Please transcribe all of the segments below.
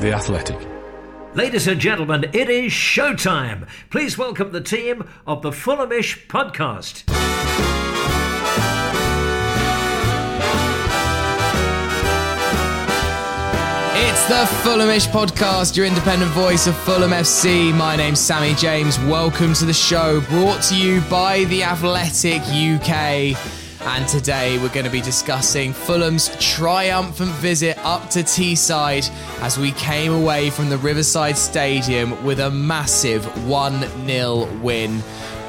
The Athletic. Ladies and gentlemen, it is showtime. Please welcome the team of the Fulhamish podcast. It's the Fulhamish podcast, your independent voice of Fulham FC. My name's Sammy James. Welcome to the show, brought to you by The Athletic UK. And today we're going to be discussing Fulham's triumphant visit up to Teesside as we came away from the Riverside Stadium with a massive 1 0 win.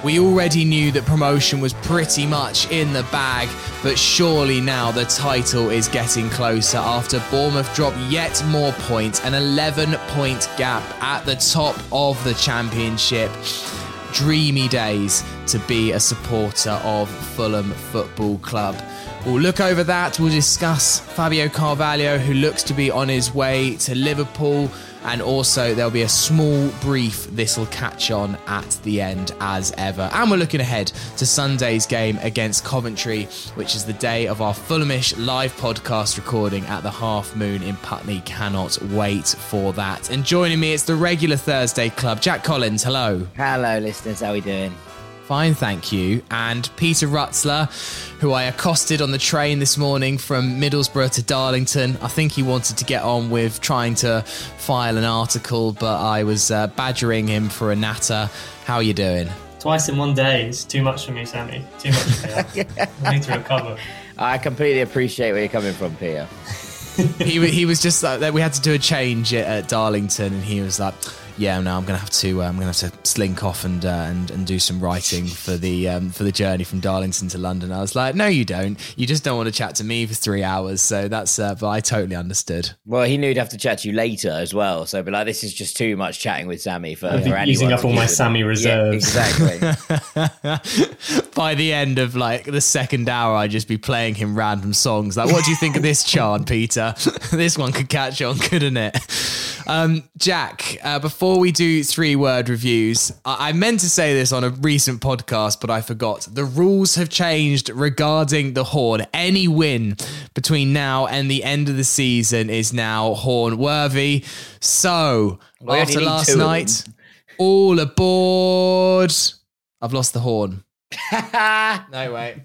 We already knew that promotion was pretty much in the bag, but surely now the title is getting closer after Bournemouth drop yet more points, an 11 point gap at the top of the championship dreamy days to be a supporter of Fulham Football Club. We'll look over that. We'll discuss Fabio Carvalho, who looks to be on his way to Liverpool. And also, there'll be a small brief this will catch on at the end, as ever. And we're looking ahead to Sunday's game against Coventry, which is the day of our Fulhamish live podcast recording at the Half Moon in Putney. Cannot wait for that. And joining me, it's the regular Thursday Club. Jack Collins, hello. Hello, listeners. How are we doing? Fine, thank you. And Peter Rutzler, who I accosted on the train this morning from Middlesbrough to Darlington. I think he wanted to get on with trying to file an article, but I was uh, badgering him for a natter. How are you doing? Twice in one day is too much for me, Sammy. Too much yeah. I need to recover. I completely appreciate where you're coming from, Peter. he, he was just like, we had to do a change at, at Darlington, and he was like, yeah, no, I'm gonna have to. Uh, I'm gonna have to slink off and uh, and and do some writing for the um, for the journey from Darlington to London. I was like, no, you don't. You just don't want to chat to me for three hours. So that's. Uh, but I totally understood. Well, he knew he'd have to chat to you later as well. So, but like, this is just too much chatting with Sammy for, for using up all my Sammy reserves. Yeah, exactly. By the end of like the second hour, I'd just be playing him random songs. Like, what do you think of this chant, Peter? this one could catch on, couldn't it? Um, Jack, uh, before we do three word reviews, I-, I meant to say this on a recent podcast, but I forgot. The rules have changed regarding the horn. Any win between now and the end of the season is now horn worthy. So, we after last night, all aboard. I've lost the horn. no, wait.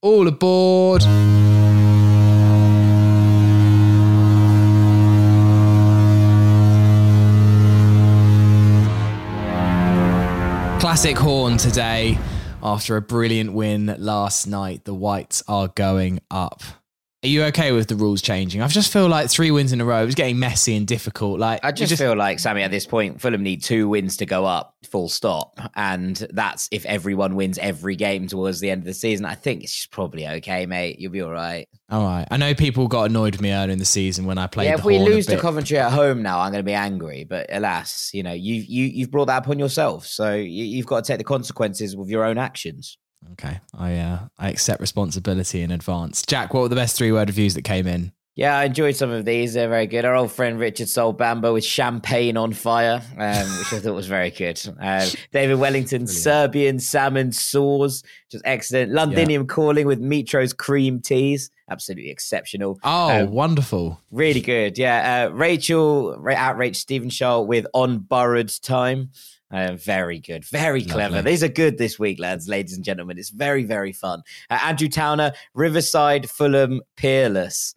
All aboard. Classic horn today after a brilliant win last night. The Whites are going up. Are you okay with the rules changing? I just feel like three wins in a row. Was getting messy and difficult. Like I just, just, feel like Sammy at this point, Fulham need two wins to go up, full stop, and that's if everyone wins every game towards the end of the season. I think it's probably okay, mate. You'll be all right. All right. I know people got annoyed with me earlier in the season when I played. Yeah, if we lose to Coventry at home now, I'm going to be angry. But alas, you know, you you you've brought that upon yourself, so you, you've got to take the consequences with your own actions. Okay, I uh, I accept responsibility in advance. Jack, what were the best three word reviews that came in? Yeah, I enjoyed some of these. They're very good. Our old friend Richard Bamba with champagne on fire, um, which I thought was very good. Uh, David Wellington, Brilliant. Serbian salmon sauce, just excellent. Londinium yeah. calling with Mitro's cream teas, absolutely exceptional. Oh, um, wonderful! Really good. Yeah, uh, Rachel outraged Stephen Shaw with on borrowed time. Uh, very good, very clever. Lovely. These are good this week, lads, ladies and gentlemen. It's very, very fun. Uh, Andrew Towner, Riverside, Fulham, Peerless.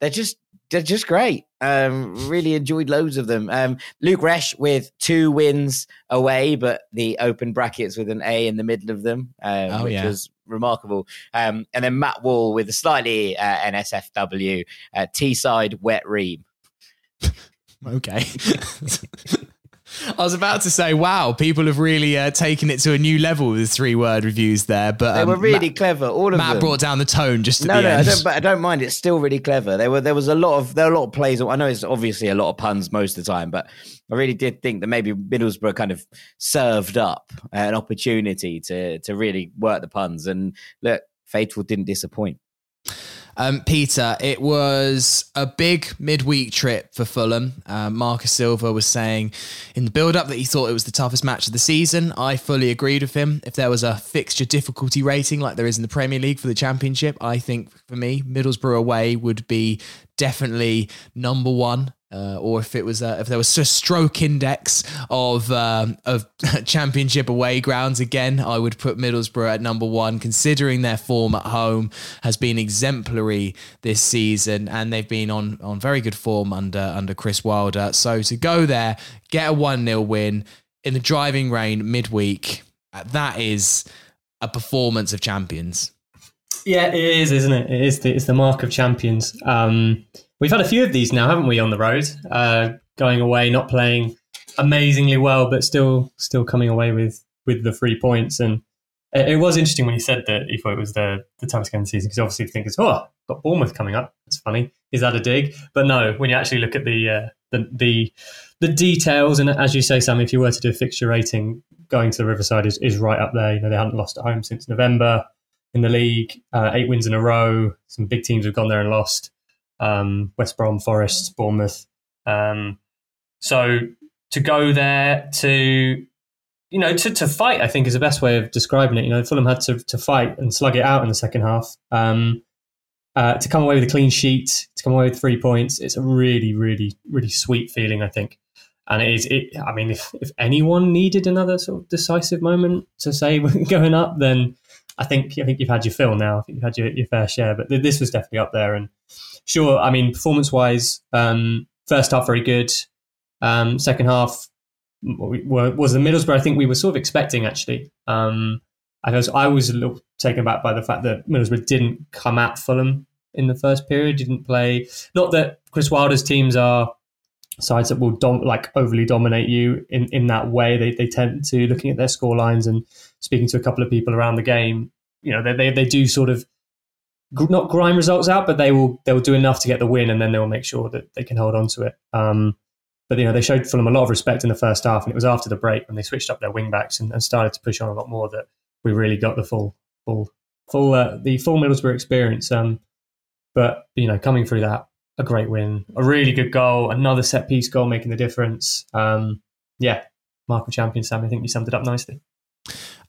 They're just they're just great. Um, really enjoyed loads of them. Um, Luke Resch with two wins away, but the open brackets with an A in the middle of them, um, oh, which yeah. was remarkable. Um, and then Matt Wall with a slightly uh, NSFW uh, Teesside wet ream. okay. I was about to say, wow, people have really uh, taken it to a new level with three word reviews there. But um, they were really Matt, clever. All of Matt them. brought down the tone just no, no. End. I don't, but I don't mind. It's still really clever. There were there was a lot of there were a lot of plays. I know it's obviously a lot of puns most of the time, but I really did think that maybe Middlesbrough kind of served up an opportunity to to really work the puns. And look, Faithful didn't disappoint. Um, Peter, it was a big midweek trip for Fulham. Uh, Marco Silva was saying in the build up that he thought it was the toughest match of the season. I fully agreed with him. If there was a fixture difficulty rating like there is in the Premier League for the Championship, I think for me, Middlesbrough away would be definitely number one uh, or if it was a, if there was a stroke index of um, of championship away grounds again, I would put Middlesbrough at number one, considering their form at home has been exemplary this season, and they've been on on very good form under under Chris Wilder. So to go there, get a one 0 win in the driving rain midweek, that is a performance of champions. Yeah, it is, isn't it? It is the, it's the mark of champions. Um, we've had a few of these now, haven't we, on the road? Uh, going away, not playing amazingly well, but still still coming away with with the three points. And it, it was interesting when he said that he thought it was the the toughest game of the season because obviously you think it's oh got Bournemouth coming up. It's funny. Is that a dig? But no, when you actually look at the uh, the the the details, and as you say, Sam, if you were to do a fixture rating, going to the Riverside is, is right up there. You know, they hadn't lost at home since November in the league, uh, eight wins in a row. Some big teams have gone there and lost. Um, West Brom, Forest, Bournemouth. Um, so to go there to, you know, to, to fight, I think is the best way of describing it. You know, Fulham had to, to fight and slug it out in the second half. Um, uh, to come away with a clean sheet, to come away with three points, it's a really, really, really sweet feeling, I think. And it is, it, I mean, if, if anyone needed another sort of decisive moment to say we're going up, then I think I think you've had your fill now. I think you've had your, your fair share, but th- this was definitely up there. And sure, I mean, performance wise, um, first half very good. Um, second half was the Middlesbrough. I think we were sort of expecting actually. Um, I was I was a little taken aback by the fact that Middlesbrough didn't come at Fulham in the first period. Didn't play. Not that Chris Wilder's teams are sides that will dom- like overly dominate you in, in that way. They, they tend to looking at their score lines and speaking to a couple of people around the game. You know, they, they, they do sort of not grind results out, but they will they will do enough to get the win, and then they will make sure that they can hold on to it. Um, but you know, they showed Fulham a lot of respect in the first half, and it was after the break when they switched up their wing backs and, and started to push on a lot more that we really got the full full full uh, the full Middlesbrough experience. Um, but you know, coming through that, a great win, a really good goal, another set piece goal making the difference. Um, yeah, Marco Champion Sam, I think you summed it up nicely.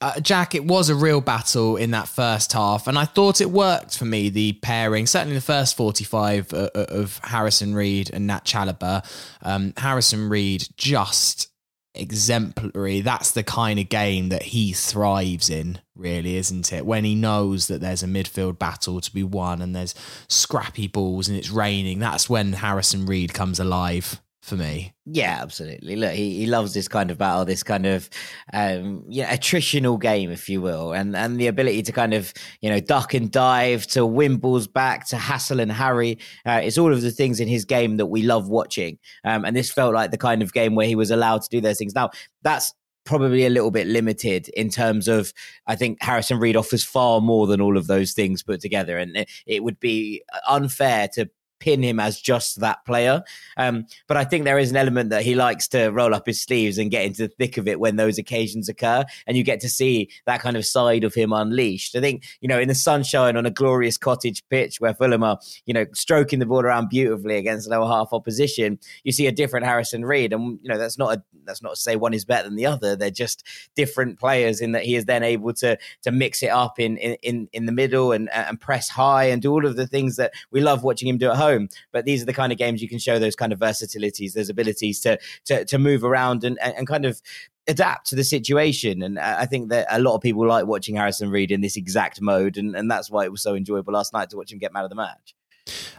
Uh, Jack, it was a real battle in that first half, and I thought it worked for me. The pairing, certainly the first forty-five uh, uh of Harrison Reed and Nat Chalobah. Um, Harrison Reed just exemplary. That's the kind of game that he thrives in, really, isn't it? When he knows that there's a midfield battle to be won and there's scrappy balls and it's raining, that's when Harrison Reed comes alive for me. Yeah, absolutely. Look, he, he loves this kind of battle, this kind of um, know, attritional game, if you will, and and the ability to kind of you know duck and dive, to win balls back, to hassle and harry. Uh, it's all of the things in his game that we love watching, um, and this felt like the kind of game where he was allowed to do those things. Now, that's probably a little bit limited in terms of I think Harrison Reed offers far more than all of those things put together, and it, it would be unfair to pin him as just that player. Um, but I think there is an element that he likes to roll up his sleeves and get into the thick of it when those occasions occur, and you get to see that kind of side of him unleashed. I think you know in the sunshine on a glorious cottage pitch where Fulham are you know stroking the ball around beautifully against lower half opposition, you see a different Harrison Reed, and you know that's not a that's not to say one is better than the other. They're just different players in that he is then able to to mix it up in in in the middle and and press high and do all of the things that we love watching him do at home. But these are the kind of games you can show those kind of versatilities, those abilities to to, to move around and, and kind of adapt to the situation. And I think that a lot of people like watching Harrison Reed in this exact mode, and, and that's why it was so enjoyable last night to watch him get man of the match.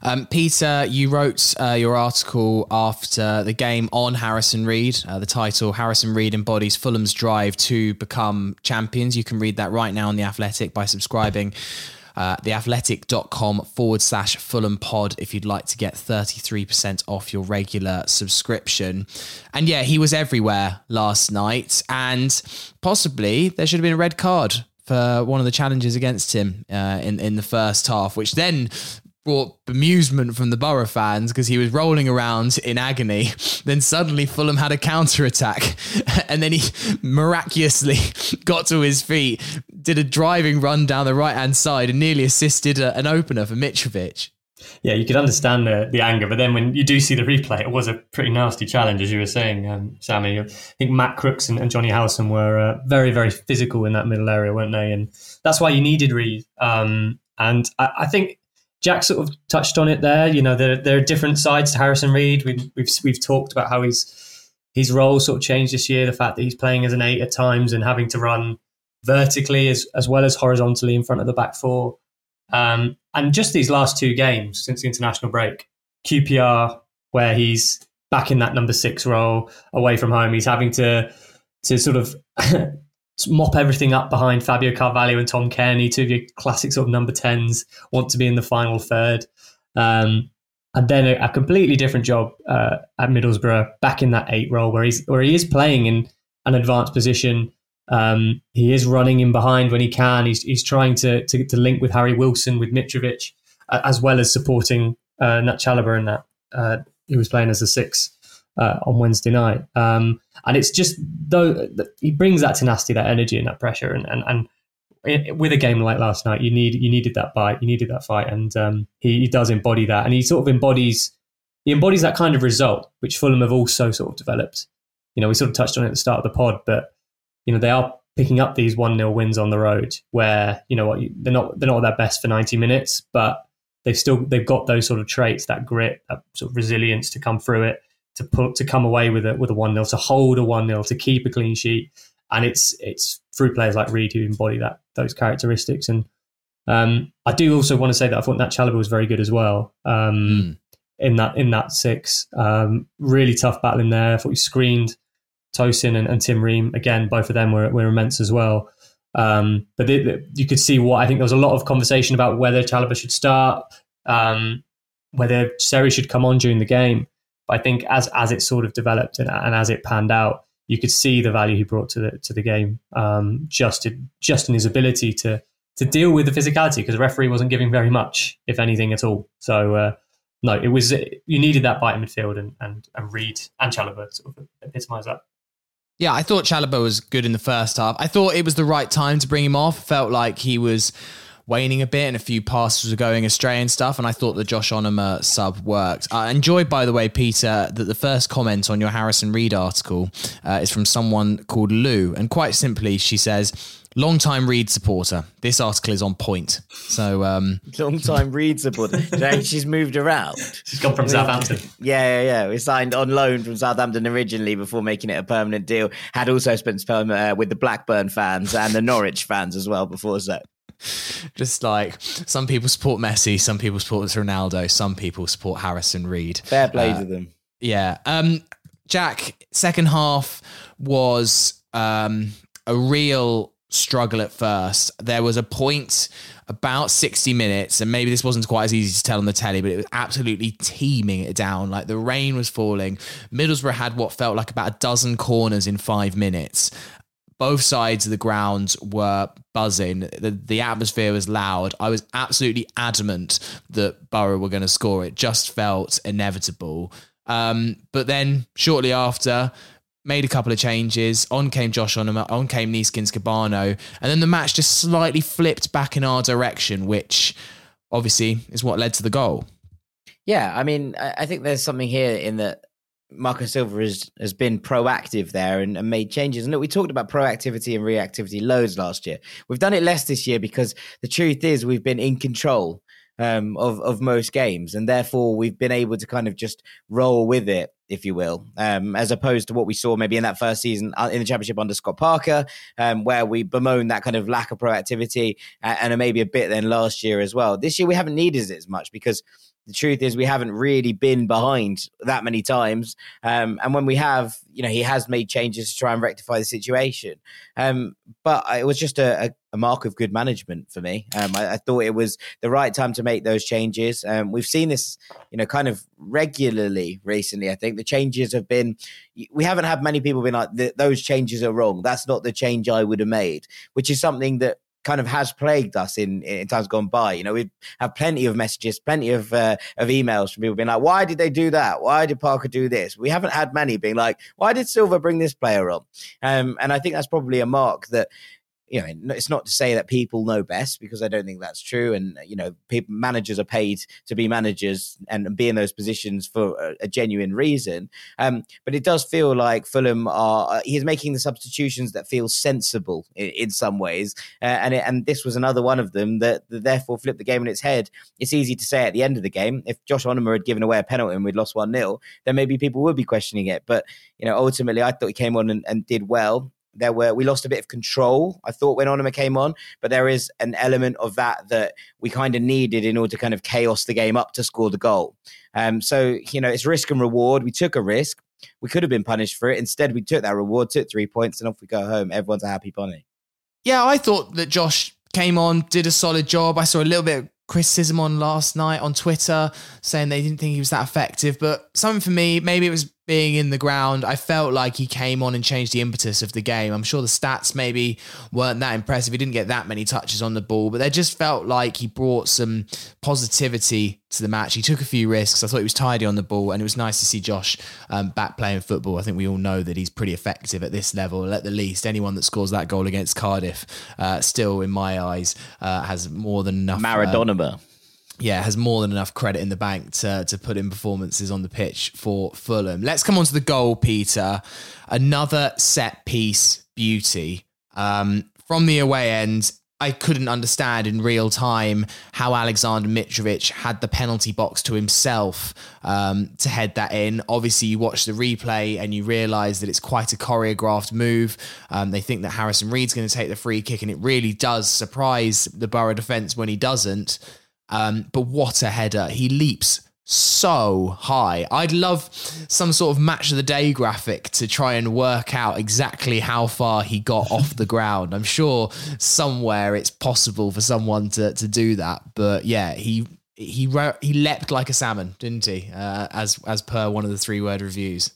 Um, Peter, you wrote uh, your article after the game on Harrison Reed. Uh, the title Harrison Reed embodies Fulham's drive to become champions. You can read that right now on The Athletic by subscribing uh, theathletic.com forward slash Fulham pod if you'd like to get 33% off your regular subscription. And yeah, he was everywhere last night, and possibly there should have been a red card for one of the challenges against him uh, in in the first half, which then brought amusement from the Borough fans because he was rolling around in agony. Then suddenly Fulham had a counter attack, and then he miraculously got to his feet, did a driving run down the right hand side, and nearly assisted a, an opener for Mitrovic. Yeah, you could understand the, the anger, but then when you do see the replay, it was a pretty nasty challenge, as you were saying, um, Sammy. I think Matt Crooks and, and Jonny Howson were uh, very, very physical in that middle area, weren't they? And that's why you needed Reed. Um, and I, I think Jack sort of touched on it there. You know, there there are different sides to Harrison Reed. We've we've we've talked about how he's his role sort of changed this year. The fact that he's playing as an eight at times and having to run vertically as as well as horizontally in front of the back four. Um, and just these last two games since the international break, QPR where he's back in that number six role away from home, he's having to to sort of mop everything up behind Fabio Carvalho and Tom Cairney, two of your classic sort of number tens, want to be in the final third. Um, and then a, a, completely different job uh, at Middlesbrough, back in that eight role where he's where he is playing in an advanced position. Um, he is running in behind when he can. He's he's trying to to, to link with Harry Wilson, with Mitrovic, uh, as well as supporting uh, Nat Chalobah in that. Uh, he was playing as a six uh, on Wednesday night. Um, and it's just though he brings that tenacity, that energy, and that pressure, and and, and it, with a game like last night, you need you needed that bite, you needed that fight, and um, he, he does embody that, and he sort of embodies he embodies that kind of result, which Fulham have also sort of developed. You know, we sort of touched on it at the start of the pod, but you know they are picking up these one 0 wins on the road, where you know they're not they're not at their best for ninety minutes, but they've still they've got those sort of traits, that grit, that sort of resilience to come through it to put to come away with a with a one 0 to hold a one 0 to keep a clean sheet, and it's it's through players like Reed who embody that those characteristics. And um, I do also want to say that I thought Nat Chalobah was very good as well um, mm. in that in that six. Um, really tough battle in there. I thought he screened Tosin and, and Tim Ream again. Both of them were were immense as well. Um, but you could see what I think there was a lot of conversation about whether Chalobah should start, um, whether Seri should come on during the game. But I think as as it sort of developed and, and as it panned out, you could see the value he brought to the to the game. Um, just to, just in his ability to to deal with the physicality because the referee wasn't giving very much, if anything at all. So uh, no, it was you needed that bite in midfield and and, and Reed and Chalobah sort of epitomise that. Yeah, I thought Chalobah was good in the first half. I thought it was the right time to bring him off. Felt like he was waning a bit and a few passes were going astray and stuff. And I thought the Josh Onomah sub worked. I enjoyed, by the way, Peter, that the first comment on your Harrison Reed article uh, is from someone called Lou. And quite simply, she says, long time Reed supporter. This article is on point. So, um, long time Reed supporter. she's moved around. She's gone from Southampton. Yeah, yeah, yeah. We signed on loan from Southampton originally before making it a permanent deal. Had also spent time uh, with the Blackburn fans and the Norwich fans as well before so. Just like some people support Messi, some people support Ronaldo, some people support Harrison Reed. Fair play uh, to them. Yeah. Um, Jack, second half was um, a real struggle at first. There was a point about 60 minutes, and maybe this wasn't quite as easy to tell on the telly, but it was absolutely teeming it down. Like the rain was falling. Middlesbrough had what felt like about a dozen corners in five minutes both sides of the ground were buzzing. The, the atmosphere was loud. I was absolutely adamant that Borough were going to score. It just felt inevitable. Um, but then shortly after, made a couple of changes. On came Josh on, on came Neeskens Kebano, and then the match just slightly flipped back in our direction, which obviously is what led to the goal. Yeah, I mean, I think there's something here in that Marco Silva has, has been proactive there and, and, made changes. And look, we talked about proactivity and reactivity loads last year. We've done it less this year because the truth is we've been in control um, of of most games, and therefore we've been able to kind of just roll with it, if you will, um, as opposed to what we saw maybe in that first season uh, in the championship under Scott Parker, um, where we bemoaned that kind of lack of proactivity, and, and maybe a bit then last year as well. This year we haven't needed it as much because the truth is we haven't really been behind that many times. Um, and when we have, you know, he has made changes to try and rectify the situation. Um, but it was just a, a, mark of good management for me. Um, I, I, thought it was the right time to make those changes. Um, we've seen this, you know, kind of regularly recently. I think the changes have been, we haven't had many people being like, those changes are wrong. That's not the change I would have made, which is something that kind of has plagued us in, in times gone by. You know, we have plenty of messages, plenty of uh, of emails from people being like, "Why did they do that? Why did Parker do this?" We haven't had many being like, "Why did Silva bring this player on?" Um, and I think that's probably a mark that you know, it's not to say that people know best because I don't think that's true. And you know, people, managers are paid to be managers and be in those positions for a, a genuine reason. Um, but it does feel like Fulham are uh, he's making the substitutions that feel sensible in, in some ways, uh, and it, and this was another one of them that, that therefore flipped the game on its head. It's easy to say at the end of the game if Josh Onomah had given away a penalty and we'd lost one 0 then maybe people would be questioning it. But you know, ultimately, I thought he came on and, and did well there were we lost a bit of control i thought when onomah came on but there is an element of that that we kind of needed in order to kind of chaos the game up to score the goal. Um, so you know it's risk and reward. We took a risk. We could have been punished for it. Instead we took that reward took three points and off we go home. Everyone's a happy bunny. Yeah i thought that josh came on did a solid job. I saw a little bit of criticism on last night on twitter saying they didn't think he was that effective but something for me maybe it was being in the ground, I felt like he came on and changed the impetus of the game. I'm sure the stats maybe weren't that impressive. He didn't get that many touches on the ball, but they just felt like he brought some positivity to the match. He took a few risks. I thought he was tidy on the ball, and it was nice to see Josh um, back playing football. I think we all know that he's pretty effective at this level. At the least, anyone that scores that goal against Cardiff, uh, still in my eyes, uh, has more than enough. Maradona. Um, yeah, has more than enough credit in the bank to, to put in performances on the pitch for Fulham. Let's come on to the goal, Peter. Another set piece beauty. Um, from the away end, I couldn't understand in real time how Alexander Mitrovic had the penalty box to himself um, to head that in. Obviously, you watch the replay and you realise that it's quite a choreographed move. Um, they think that Harrison Reed's going to take the free kick, and it really does surprise the Borough defence when he doesn't. Um, but what a header. He leaps so high. I'd love some sort of match of the day graphic to try and work out exactly how far he got off the ground. I'm sure somewhere it's possible for someone to to do that. But yeah, he he he leapt like a salmon, didn't he? Uh, as as per one of the three word reviews.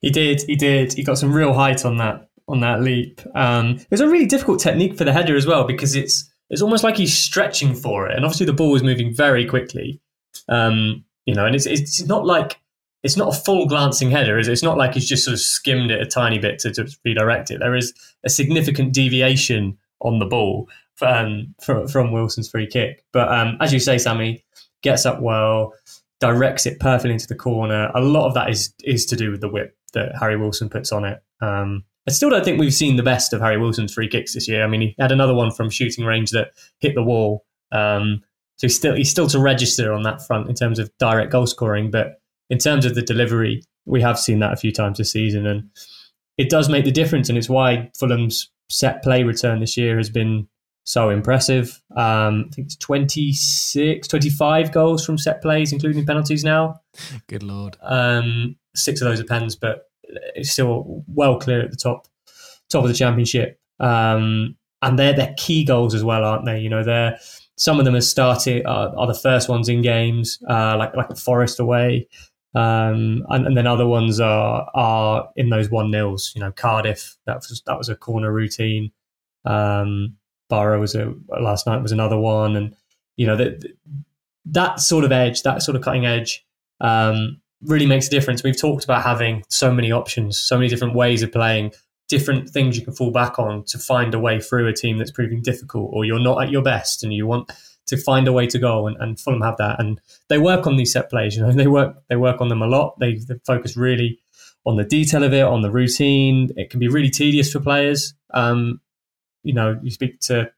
He did. He did. He got some real height on that on that leap. Um, it was a really difficult technique for the header as well because it's it's almost like he's stretching for it. And obviously, the ball was moving very quickly. Um, you know, and it's it's not like it's not a full glancing header. Is it? It's not like he's just sort of skimmed it a tiny bit to, to redirect it. There is a significant deviation on the ball um, from, from Wilson's free kick. But um, as you say, Sammy gets up well, directs it perfectly into the corner. A lot of that is is to do with the whip that Harry Wilson puts on it. Um, I still don't think we've seen the best of Harry Wilson's free kicks this year. I mean, he had another one from shooting range that hit the wall. Um, so he's still he's still to register on that front in terms of direct goal scoring, but in terms of the delivery, we have seen that a few times this season, and it does make the difference. And it's why Fulham's set play return this year has been so impressive. Um, I think it's 26, 25 goals from set plays, including penalties now. Good lord. Um, six of those are pens, but it's still well clear at the top top of the championship. Um, and they're they're key goals as well, aren't they? You know, they're some of them are started are, are the first ones in games, uh, like like Forest away, um, and, and, then other ones are are in those one nils. You know, Cardiff that was that was a corner routine. Um, Borough was a last night was another one, and you know that that sort of edge, that sort of cutting edge, um, really makes a difference. We've talked about having so many options, so many different ways of playing, different things you can fall back on to find a way through a team that's proving difficult or you're not at your best and you want to find a way to go and, and Fulham have that. And they work on these set plays you know they work they work on them a lot. They, they focus really on the detail of it on the routine. It can be really tedious for players. Um, you know you speak to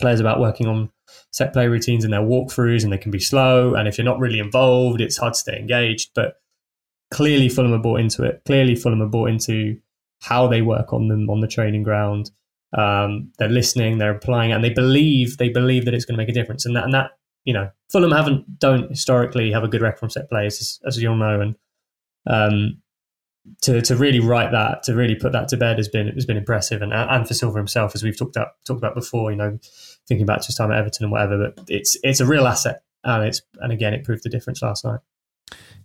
players about working on set play routines and their walkthroughs and they can be slow. And if you're not really involved it's hard to stay engaged. But clearly Fulham are bought into it clearly Fulham are bought into how they work on them on the training ground. Um, they're listening, they're applying, and they believe they believe that it's going to make a difference. And that and that you know, Fulham haven't don't historically have a good record from set plays, as, as you all know, and um, to to really write that, to really put that to bed has been has been impressive, and and for Silva himself, as we've talked about talked about before, you know, thinking back to his time at Everton and whatever, but it's it's a real asset, and it's and again, it proved the difference last night.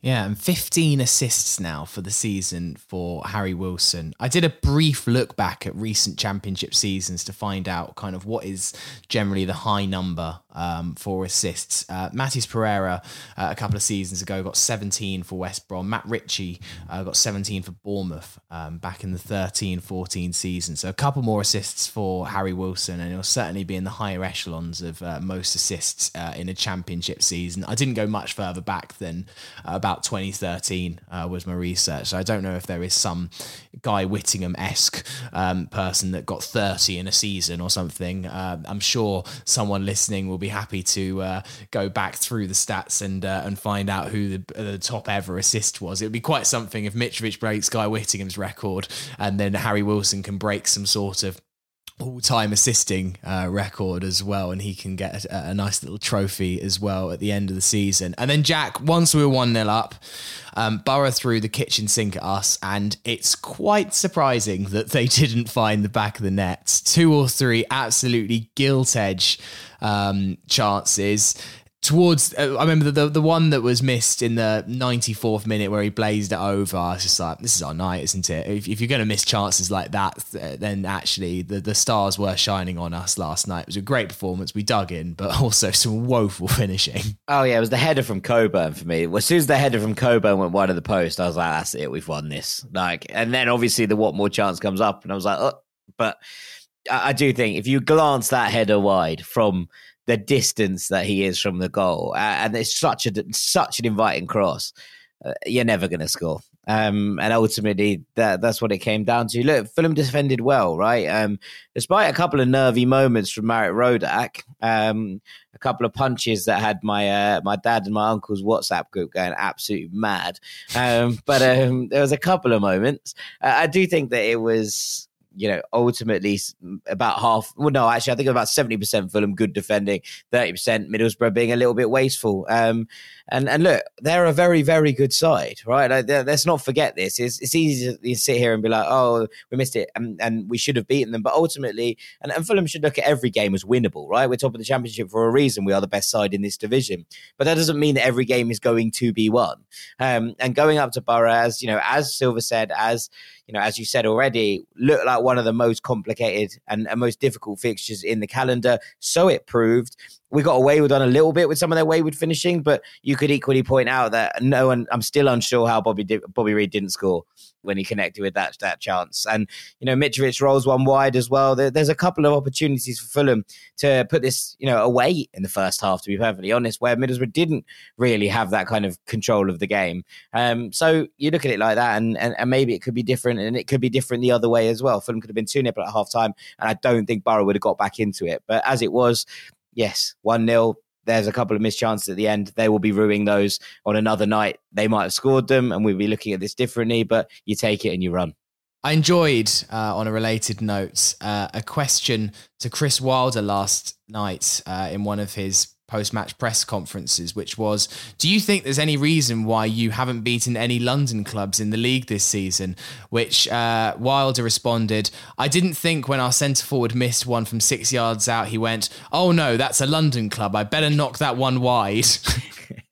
Yeah, and 15 assists now for the season for Harry Wilson. I did a brief look back at recent championship seasons to find out kind of what is generally the high number um, for assists. Uh, Matheus Pereira, uh, a couple of seasons ago, got 17 for West Brom. Matt Ritchie uh, got 17 for Bournemouth um, back in the 13 14 season. So a couple more assists for Harry Wilson, and he'll certainly be in the higher echelons of uh, most assists uh, in a championship season. I didn't go much further back than about about 2013 uh, was my research. So I don't know if there is some Guy Whittingham esque um, person that got 30 in a season or something. Uh, I'm sure someone listening will be happy to uh, go back through the stats and uh, and find out who the, the, top ever assist was. It would be quite something if Mitrovic breaks Guy Whittingham's record and then Harry Wilson can break some sort of all-time assisting uh, record as well, and he can get a, a, nice little trophy as well at the end of the season. And then Jack, once we were one 0 up, um, threw the kitchen sink at us, and it's quite surprising that they didn't find the back of the net. Two or three absolutely gilt edge um, chances towards uh, I remember the, the, the one that was missed in the 94th minute where he blazed it over. I was just like, this is our night, isn't it? If, if you're going to miss chances like that, then actually the, the stars were shining on us last night. It was a great performance. We dug in, but also some woeful finishing. Oh yeah, it was the header from Coburn for me. As soon as the header from Coburn went wide of the post, I was like, that's it, we've won this. Like, and then obviously the Watmore chance comes up, and I was like, oh, but I, I do think if you glance that header wide from the distance that he is from the goal, uh, and it's such a such an inviting cross. Uh, you're never going to score. Um, and ultimately, that that's what it came down to. Look, Fulham defended well, right? Um, despite a couple of nervy moments from Marek Rodak, um, a couple of punches that had my uh, my dad and my uncle's WhatsApp group going absolutely mad. Um, but um, there was a couple of moments. I do think that it was you know, ultimately about half. Well, no, actually, I think about seventy percent Fulham good defending, thirty percent Middlesbrough being a little bit wasteful. Um, and and look, they're a very very good side, right? Like, let's not forget this. It's, it's easy to sit here and be like, oh, we missed it, and, and we should have beaten them. But ultimately, and, and Fulham should look at every game as winnable, right? We're top of the championship for a reason. We are the best side in this division, but that doesn't mean that every game is going to be won. Um, and going up to Borough, as you know, as Silva said, as you know, as you said already, looked like one of the most complicated and, and most difficult fixtures in the calendar. So it proved we got away with on a little bit with some of their wayward finishing, but you could equally point out that no one. I'm still unsure how Bobby did, Bobby Reid didn't score when he connected with that that chance. And you know, Mitrovic rolls one wide as well. There, there's a couple of opportunities for Fulham to put this you know away in the first half. To be perfectly honest, where Middlesbrough didn't really have that kind of control of the game. Um, so you look at it like that, and, and, and maybe it could be different, and it could be different the other way as well. Fulham could have been two 0 at half time, and I don't think Borough would have got back into it. But as it was, yes, 1 0. There's a couple of missed chances at the end. They will be ruining those on another night. They might have scored them, and we'll be looking at this differently, but you take it and you run. I enjoyed, uh, on a related note, uh, a question to Chris Wilder last night uh, in one of his post match press conferences, which was Do you think there's any reason why you haven't beaten any London clubs in the league this season? Which uh, Wilder responded, I didn't think when our centre forward missed one from six yards out, he went, Oh no, that's a London club. I better knock that one wide.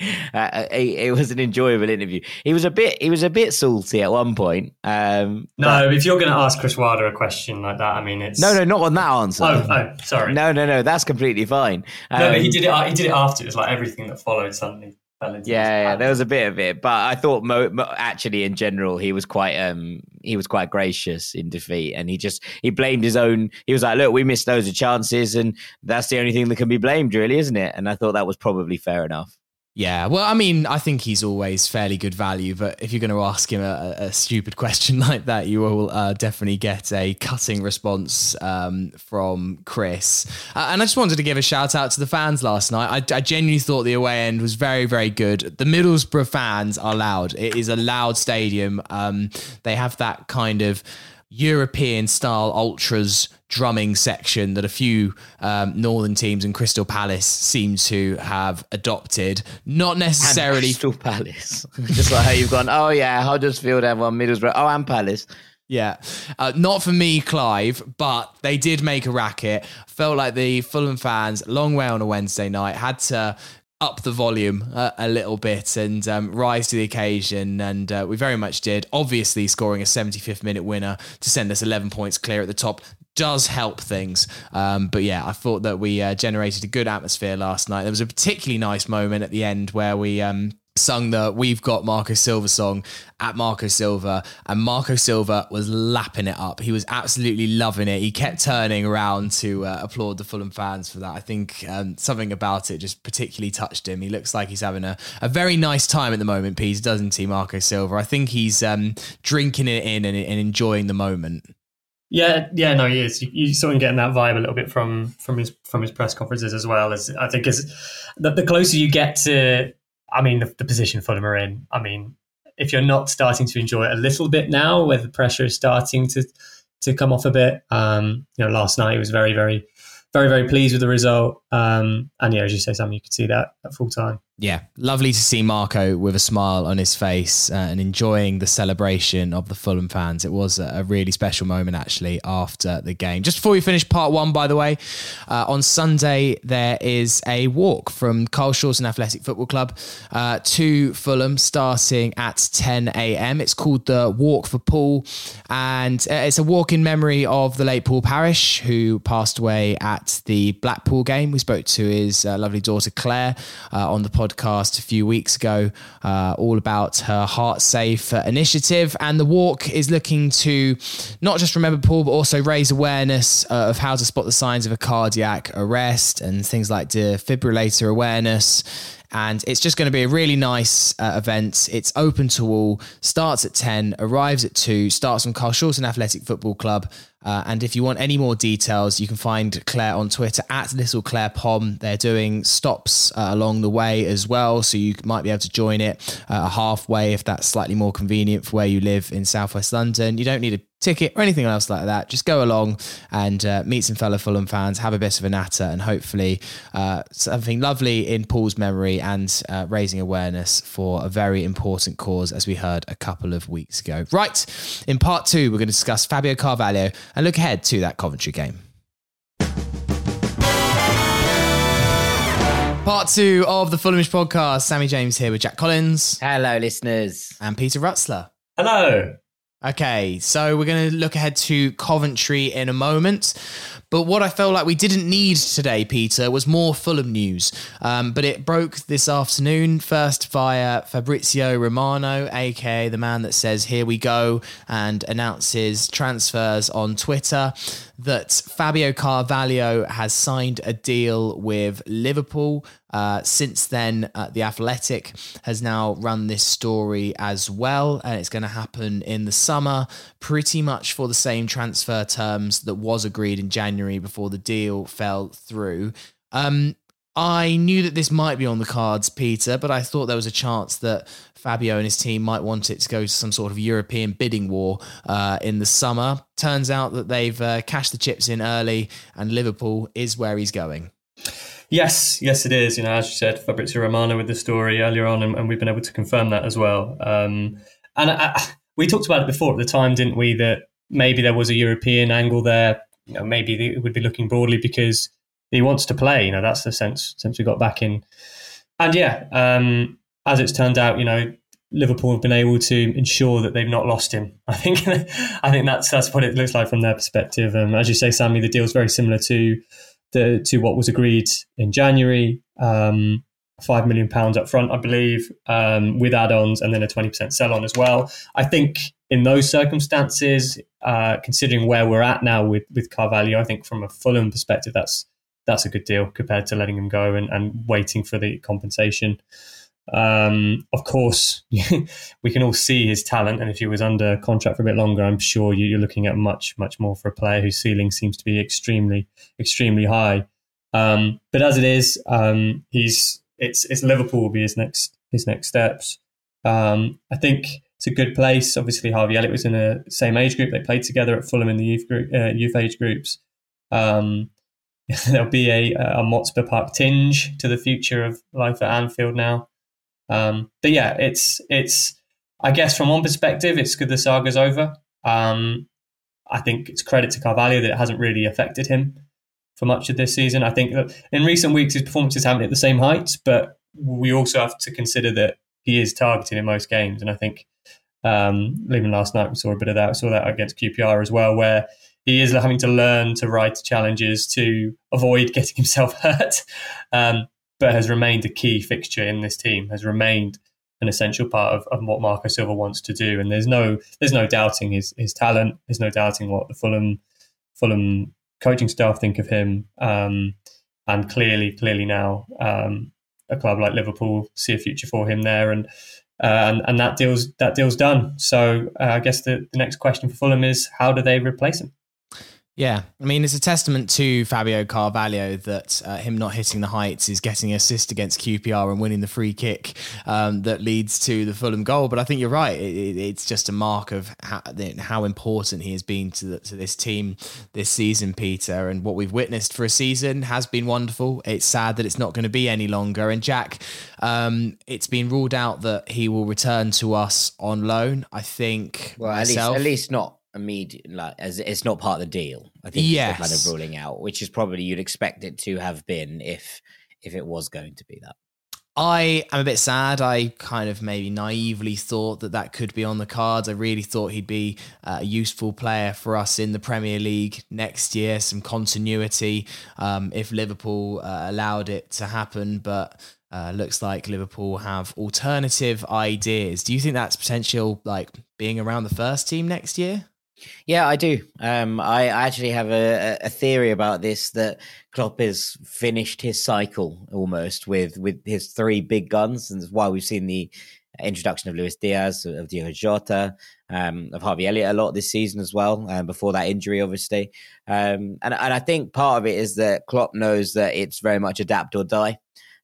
Uh, it, it, was an enjoyable interview. He was a bit, he was a bit salty at one point. Um, no, but... if you're going to ask Chris Wilder a question like that, I mean, it's no, no, not on that answer. Oh, oh sorry. No, no, no, that's completely fine. Um, no, but he um, did it. He did it after. It was like everything that followed suddenly. Yeah, yeah, there was a bit of it, but I thought Mo, Mo, actually, in general, he was quite um he was quite gracious in defeat, and he just he blamed his own. He was like, "Look, we missed of chances, and that's the only thing that can be blamed, really, isn't it?" And I thought that was probably fair enough. Yeah, well, I mean, I think he's always fairly good value, but if you're going to ask him a, a, stupid question like that, you will uh, definitely get a cutting response um, from Chris. Uh, and I just wanted to give a shout out to the fans last night. I, I, genuinely thought the away end was very, very good. The Middlesbrough fans are loud. It is a loud stadium. Um, they have that kind of European style ultras drumming section that a few um, northern teams and Crystal Palace seem to have adopted. Not necessarily and Crystal Palace, just like how you've gone. Oh yeah, Huddersfield have one, Middlesbrough. Oh, and Palace. Yeah, uh, not for me, Clive, but they did make a racket. Felt like the Fulham fans, long way on a Wednesday night, had to up the volume a, a little bit and um, rise to the occasion. And uh, we very much did. Obviously, scoring a 75th minute winner to send us 11 points clear at the top does help things. Um, but yeah, I thought that we uh, generated a good atmosphere last night. There was a particularly nice moment at the end where we um, sung the We've Got Marco Silva song at Marco Silva, and Marco Silva was lapping it up. He was absolutely loving it. He kept turning around to uh, applaud the Fulham fans for that. I think um, something about it just particularly touched him. He looks like he's having a, a very nice time at the moment, Pease, doesn't he, Marco Silva? I think he's um, drinking it in and, and enjoying the moment. Yeah, yeah, no, he is. You, you sort of getting that vibe a little bit from from his from his press conferences as well. As I think as the, the closer you get to I mean, the, the position Fulham are in. I mean, if you're not starting to enjoy it a little bit now, where the pressure is starting to to come off a bit, um, you know, last night he was very, very, very, very pleased with the result. Um, and yeah, as you say, Sam, you could see that at full time yeah, lovely to see Marco with a smile on his face uh, and enjoying the celebration of the Fulham fans. It was a, really special moment, actually, after the game. Just before we finish part one, by the way, uh, on Sunday there is a walk from Carshalton Athletic Football Club uh, to Fulham starting at 10 a.m. It's called the Walk for Paul, and uh, it's a walk in memory of the late Paul Parish, who passed away at the Blackpool game. We spoke to his uh, lovely daughter Claire uh, on the podcast podcast a few weeks ago, uh, all about her Heart Safe initiative. And the walk is looking to not just remember Paul, but also raise awareness uh, of how to spot the signs of a cardiac arrest and things like defibrillator awareness and it's just going to be a really nice uh, event. It's open to all, starts at 10, arrives at 2, starts from Carshalton Athletic Football Club. Uh, and if you want any more details, you can find Claire on Twitter at Little Claire Pom. They're doing stops uh, along the way as well, so you might be able to join it uh, halfway if that's slightly more convenient for where you live in Southwest London. You don't need a ticket or anything else like that. Just go along and uh, meet some fellow Fulham fans, have a bit of a natter, and hopefully uh, something lovely in Paul's memory and uh, raising awareness for a very important cause, as we heard a couple of weeks ago. Right, in part two, we're going to discuss Fabio Carvalho and look ahead to that Coventry game. Part two of the Fulhamish podcast. Sammy James here with Jack Collins. Hello, listeners. And Peter Rutzler. Hello. Okay, so we're going to look ahead to Coventry in a moment. But what I felt like we didn't need today, Peter, was more Fulham news. Um, but it broke this afternoon, first via Fabrizio Romano, aka the man that says, Here we go, and announces transfers on Twitter that Fabio Carvalho has signed a deal with Liverpool. Uh, since then, uh, The Athletic has now run this story as well, and it's going to happen in the summer, pretty much for the same transfer terms that was agreed in January before the deal fell through. Um, I knew that this might be on the cards, Peter, but I thought there was a chance that Fabio and his team might want it to go to some sort of European bidding war uh, in the summer. Turns out that they've uh, cashed the chips in early, and Liverpool is where he's going. Yes, yes, it is. You know, as you said, Fabrizio Romano with the story earlier on, and, and we've been able to confirm that as well. Um, and I, we talked about it before at the time, didn't we? That maybe there was a European angle there. You know, maybe it would be looking broadly because he wants to play. You know, that's the sense since we got back in. And yeah, um, as it's turned out, you know, Liverpool have been able to ensure that they've not lost him. I think I think that's that's what it looks like from their perspective. Um, as you say, Sammy, the deal is very similar to the to what was agreed in January. Um, Five million pounds up front, I believe, um, with add-ons, and then a twenty percent sell-on as well. I think in those circumstances, uh, considering where we're at now with with Carvalho, I think from a Fulham perspective, that's that's a good deal compared to letting him go and, and waiting for the compensation. Um, of course, we can all see his talent, and if he was under contract for a bit longer, I'm sure you're looking at much, much more for a player whose ceiling seems to be extremely, extremely high. Um, but as it is, um, he's it's it's Liverpool will be his next his next steps. Um, I think it's a good place. Obviously, Harvey Elliott was in a same age group. They played together at Fulham in the youth group, uh, youth age groups. Um, there'll be a, a Motspur Park tinge to the future of life at Anfield now. Um, but yeah, it's it's. I guess from one perspective, it's good the saga's over. Um, I think it's credit to Carvalho that it hasn't really affected him for much of this season. I think that in recent weeks his performances haven't hit the same heights, but we also have to consider that he is targeted in most games, and I think um, even last night we saw a bit of that. We saw that against QPR as well, where he is having to learn to ride to challenges to avoid getting himself hurt, um, but has remained a key fixture in this team. Has remained an essential part of, of what Marco Silva wants to do, and there's no there's no doubting his his talent. There's no doubting what the Fulham Fulham coaching staff think of him. Um, and clearly, clearly now, um, a club like Liverpool see a future for him there, and uh, and, and that deal's that deal's done. So uh, I guess the, the next question for Fulham is how do they replace him? Yeah, I mean, it's a testament to Fabio Carvalho that uh, him not hitting the heights is getting assist against QPR and winning the free kick um, that leads to the Fulham goal. But I think you're right; it, it, it's just a mark of how, how, important he has been to the, to this team this season, Peter. And what we've witnessed for a season has been wonderful. It's sad that it's not going to be any longer. And Jack, um, it's been ruled out that he will return to us on loan. I think. Well, myself, at least at least not immediate like as it's not part of the deal. I think yes. kind of ruling out, which is probably you'd expect it to have been if if it was going to be that. I am a bit sad. I kind of maybe naively thought that that could be on the cards. I really thought he'd be a useful player for us in the Premier League next year, some continuity um, if Liverpool uh, allowed it to happen. But uh, looks like Liverpool have alternative ideas. Do you think that's potential, like being around the first team next year? Yeah, I do. Um, I actually have a, a, theory about this that Klopp has finished his cycle almost with with his three big guns, and that's why we've seen the introduction of Luis Diaz, of Diogo Jota, um, of Harvey Elliott a lot this season as well. Um, before that injury, obviously, um, and and I think part of it is that Klopp knows that it's very much adapt or die,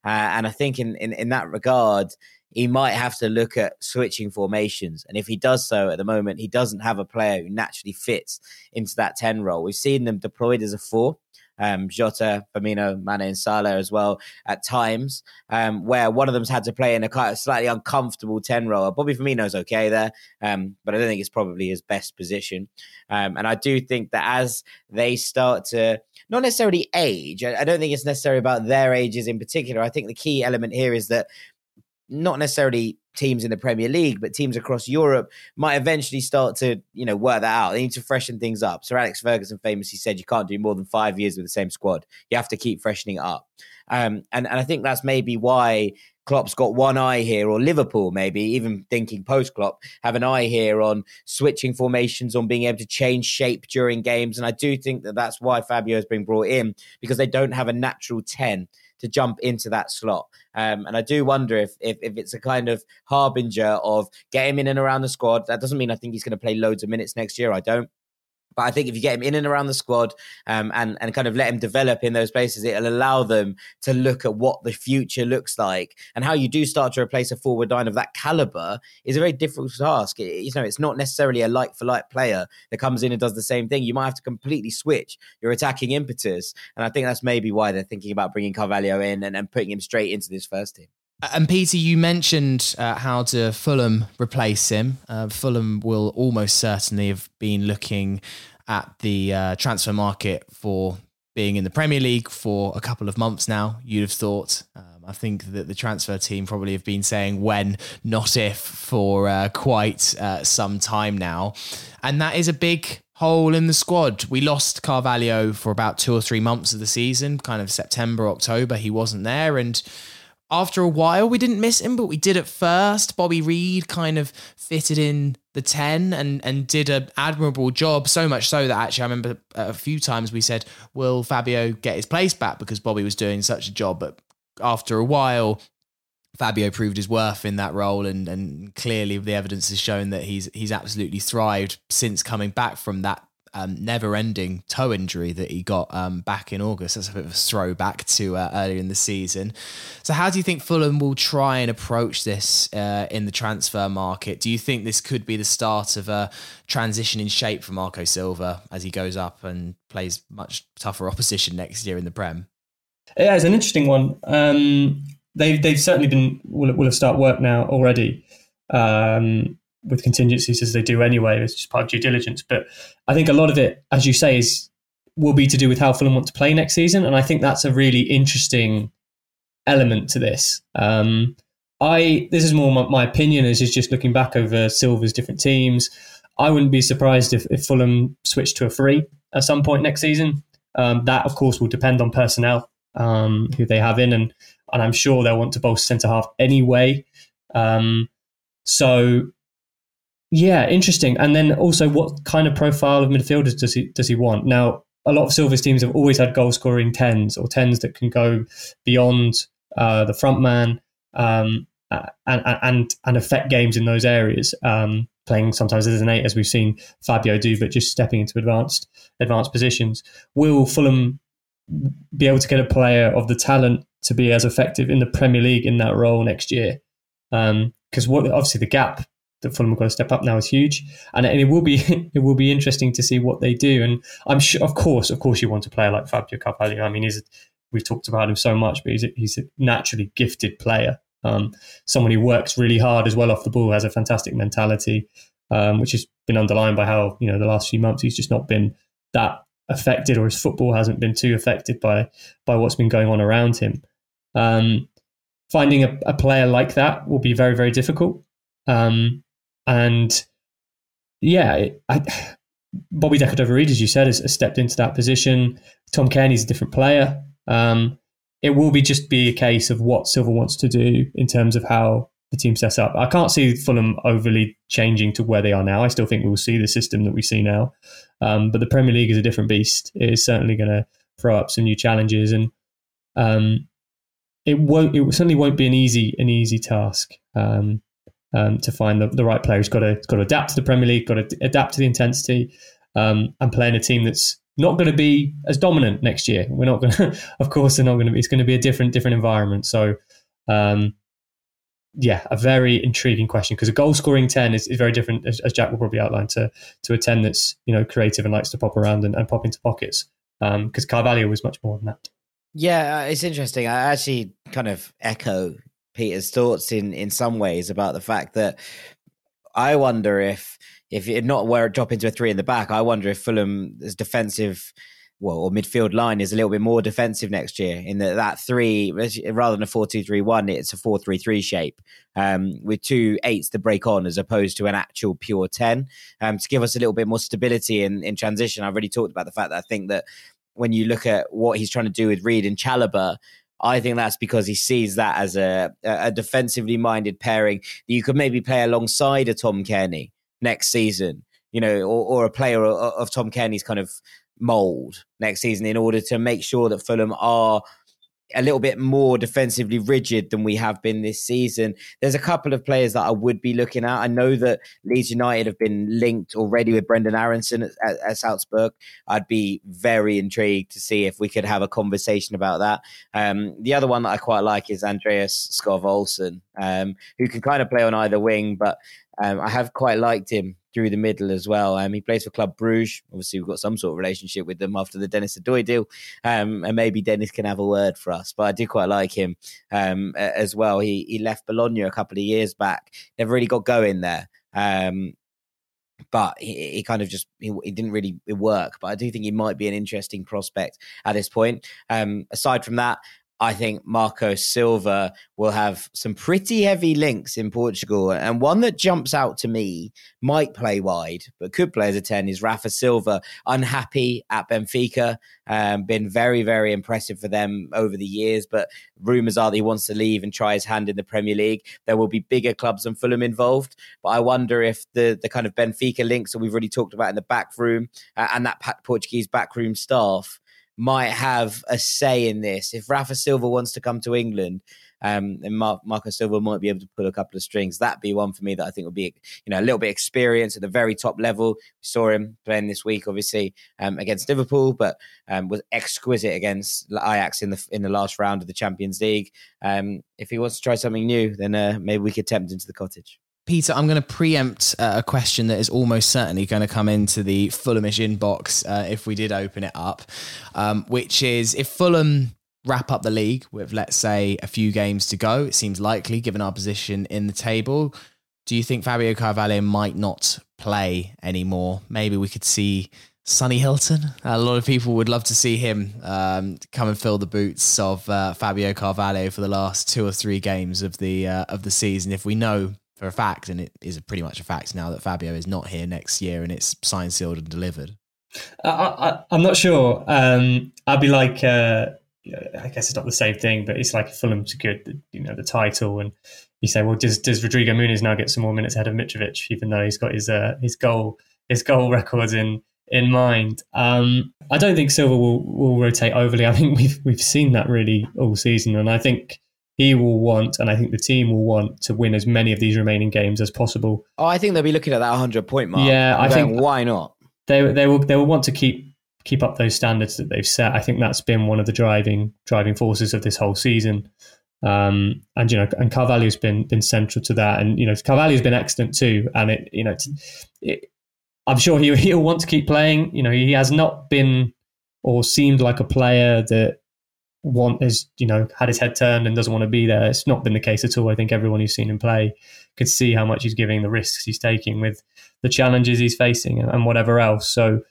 uh, and I think in, in in that regard he might have to look at switching formations. And if he does so at the moment, he doesn't have a player who naturally fits into that 10 role. We've seen them deployed as a four. Um, Jota, Firmino, Mane, and Salah as well at times, um, where one of them's had to play in a kind of slightly uncomfortable 10 role. Bobby Firmino's okay there, um, but I don't think it's probably his best position. Um, and I do think that as they start to not necessarily age, I, I don't think it's necessarily about their ages in particular. I think the key element here is that not necessarily teams in the Premier League, but teams across Europe might eventually start to, you know, work that out. They need to freshen things up. Sir Alex Ferguson famously said you can't do more than five years with the same squad. You have to keep freshening it up. Um, and, and I think that's maybe why Klopp's got one eye here, or Liverpool maybe, even thinking post Klopp, have an eye here on switching formations, on being able to change shape during games. And I do think that that's why Fabio has been brought in because they don't have a natural 10 to jump into that slot. Um, and I do wonder if, if, if it's a kind of harbinger of get him in and around the squad. That doesn't mean I think he's going to play loads of minutes next year. I don't. But I think if you get him in and around the squad um, and and kind of let him develop in those places, it'll allow them to look at what the future looks like and how you do start to replace a forward line of that caliber is a very difficult task. It, you know, it's not necessarily a like for like player that comes in and does the same thing. You might have to completely switch your attacking impetus, and I think that's maybe why they're thinking about bringing Carvalho in and, and putting him straight into this first team. And Peter, you mentioned uh, how to Fulham replace him. Uh, Fulham will almost certainly have been looking at the uh, transfer market for being in the Premier League for a couple of months now. You'd have thought. Um, I think that the transfer team probably have been saying when, not if, for uh, quite uh, some time now, and that is a big hole in the squad. We lost Carvalho for about two or three months of the season, kind of September, October. He wasn't there, and after a while, we didn't miss him, but we did at first. Bobby Reid kind of fitted in the 10 and, and did an admirable job, so much so that actually I remember a few times we said, Will Fabio get his place back because Bobby was doing such a job? But after a while, Fabio proved his worth in that role, and, and clearly the evidence has shown that he's he's absolutely thrived since coming back from that um, never-ending toe injury that he got um, back in August. That's a bit of a throwback to uh, earlier in the season. So, how do you think Fulham will try and approach this uh, in the transfer market? Do you think this could be the start of a transition in shape for Marco Silva as he goes up and plays much tougher opposition next year in the Prem? Yeah, it's an interesting one. Um, they've they've certainly been will will have start work now already. Um, with contingencies as they do anyway. It's just part of due diligence. But I think a lot of it, as you say, is will be to do with how Fulham want to play next season. And I think that's a really interesting element to this. Um, I this is more my, my opinion is just looking back over Silva's different teams. I wouldn't be surprised if, if Fulham switched to a free at some point next season. Um, that of course will depend on personnel um, who they have in, and and I'm sure they'll want to bolster centre half anyway. Um, so yeah, interesting. And then also, what kind of profile of midfielders does he does he want? Now, a lot of Silva's teams have always had goal scoring tens or tens that can go beyond uh, the front man um, and, and and affect games in those areas. Um, playing sometimes as an eight, as we've seen Fabio do, but just stepping into advanced advanced positions. Will Fulham be able to get a player of the talent to be as effective in the Premier League in that role next year? Because um, what obviously the gap that Fulham have got to step up now is huge, and, and it will be it will be interesting to see what they do. And I'm sure, of course, of course, you want a player like Fabio Carvalho. I mean, he's we've talked about him so much, but he's a, he's a naturally gifted player. Um, someone who works really hard as well off the ball, has a fantastic mentality, um, which has been underlined by how you know the last few months he's just not been that affected, or his football hasn't been too affected by by what's been going on around him. Um, finding a, a, player like that will be very very difficult. Um, and yeah, I, Bobby Decordova-Reid, as you said, has, has, stepped into that position. Tom Cairney's a different player. Um, it will be just be a case of what Silva wants to do in terms of how the team sets up. I can't see Fulham overly changing to where they are now. I still think we will see the system that we see now. Um, but the Premier League is a different beast. It is certainly going to throw up some new challenges, and um, it won't. It certainly won't be an easy an easy task. Um, um, to find the, the right player. He's got to got to adapt to the Premier League, got to adapt to the intensity, um, and play in a team that's not going to be as dominant next year. We're not going to, of course, they're not going to be. It's going to be a different different environment. So, um, yeah, a very intriguing question because a goal scoring ten is, is very different, as, as, Jack will probably outline, to to a ten that's you know creative and likes to pop around and, and pop into pockets. Because um, Carvalho was much more than that. Yeah, uh, it's interesting. I actually kind of echo Peter's thoughts in in some ways about the fact that I wonder if if it not where it drop into a three in the back, I wonder if Fulham's defensive well, or midfield line is a little bit more defensive next year in that that three rather than a four two three one, it's a four three three shape um, with two eights to break on as opposed to an actual pure ten um, to give us a little bit more stability in in transition. I've already talked about the fact that I think that when you look at what he's trying to do with Reed and Chalobah, I think that's because he sees that as a, a defensively minded pairing that you could maybe play alongside a Tom Cairney next season, you know, or, or a player of, of Tom Cairney's kind of mold next season in order to make sure that Fulham are a little bit more defensively rigid than we have been this season. There's a couple of players that I would be looking at. I know that Leeds United have been linked already with Brendan Aaronson at, at, at Salzburg. I'd be very intrigued to see if we could have a conversation about that. Um, the other one that I quite like is Andreas Skov Olsen, um, who can kind of play on either wing, but um, I have quite liked him through the middle as well. Um, he plays for Club Bruges. Obviously, we've got some sort of relationship with them after the Denis Odoi deal, um, and maybe Dennis can have a word for us. But I do quite like him um, as well. He he left Bologna a couple of years back. Never really got going there. Um, but he, he, kind of just he, he, didn't really work. But I do think he might be an interesting prospect at this point. Um, aside from that, I think Marco Silva will have some pretty heavy links in Portugal. And one that jumps out to me might play wide, but could play as a 10 is Rafa Silva. Unhappy at Benfica, um, been very, very impressive for them over the years. But rumours are that he wants to leave and try his hand in the Premier League. There will be bigger clubs than Fulham involved. But I wonder if the, the kind of Benfica links that we've already talked about in the back room uh, and that Portuguese backroom staff might have a say in this. If Rafa Silva wants to come to England, um, and Mar- Marco Silva might be able to pull a couple of strings. That'd be one for me that I think would be, you know, a little bit experience at the very top level. We saw him playing this week, obviously um, against Liverpool, but um, was exquisite against Ajax in the in the last round of the Champions League. Um, if he wants to try something new, then uh, maybe we could tempt him to the cottage. Peter, I'm going to preempt uh, a question that is almost certainly going to come into the Fulhamish inbox uh, if we did open it up, um, which is if Fulham wrap up the league with, let's say, a few games to go, it seems likely given our position in the table. Do you think Fabio Carvalho might not play anymore? Maybe we could see Sonny Hilton. A lot of people would love to see him um, come and fill the boots of uh, Fabio Carvalho for the last two or three games of the uh, of the season. If we know for a fact, and it is pretty much a fact now that Fabio is not here next year and it's signed, sealed, and delivered. I, am not sure. Um, I'd be like, uh, I guess it's not the same thing, but it's like Fulham secured, you know, the title, and you say, well, does does Rodrigo Muniz now get some more minutes ahead of Mitrovic, even though he's got his uh, his goal his goal records in in mind. Um, I don't think Silva will, will rotate overly. I think we've we've seen that really all season, and I think he will want, and I think the team will want to win as many of these remaining games as possible. Oh, I think they'll be looking at that 100 point mark. Yeah, I think why not? They they will they will want to keep keep up those standards that they've set. I think that's been one of the driving driving forces of this whole season. Um, and you know, and Carvalho's been been central to that, and you know, Carvalho's been excellent too. And it, you know, it, I'm sure he he'll want to keep playing. You know, he has not been or seemed like a player that want has you know had his head turned and doesn't want to be there. It's not been the case at all. I think everyone who's seen him play could see how much he's giving, the risks he's taking with the challenges he's facing, and, and whatever else. So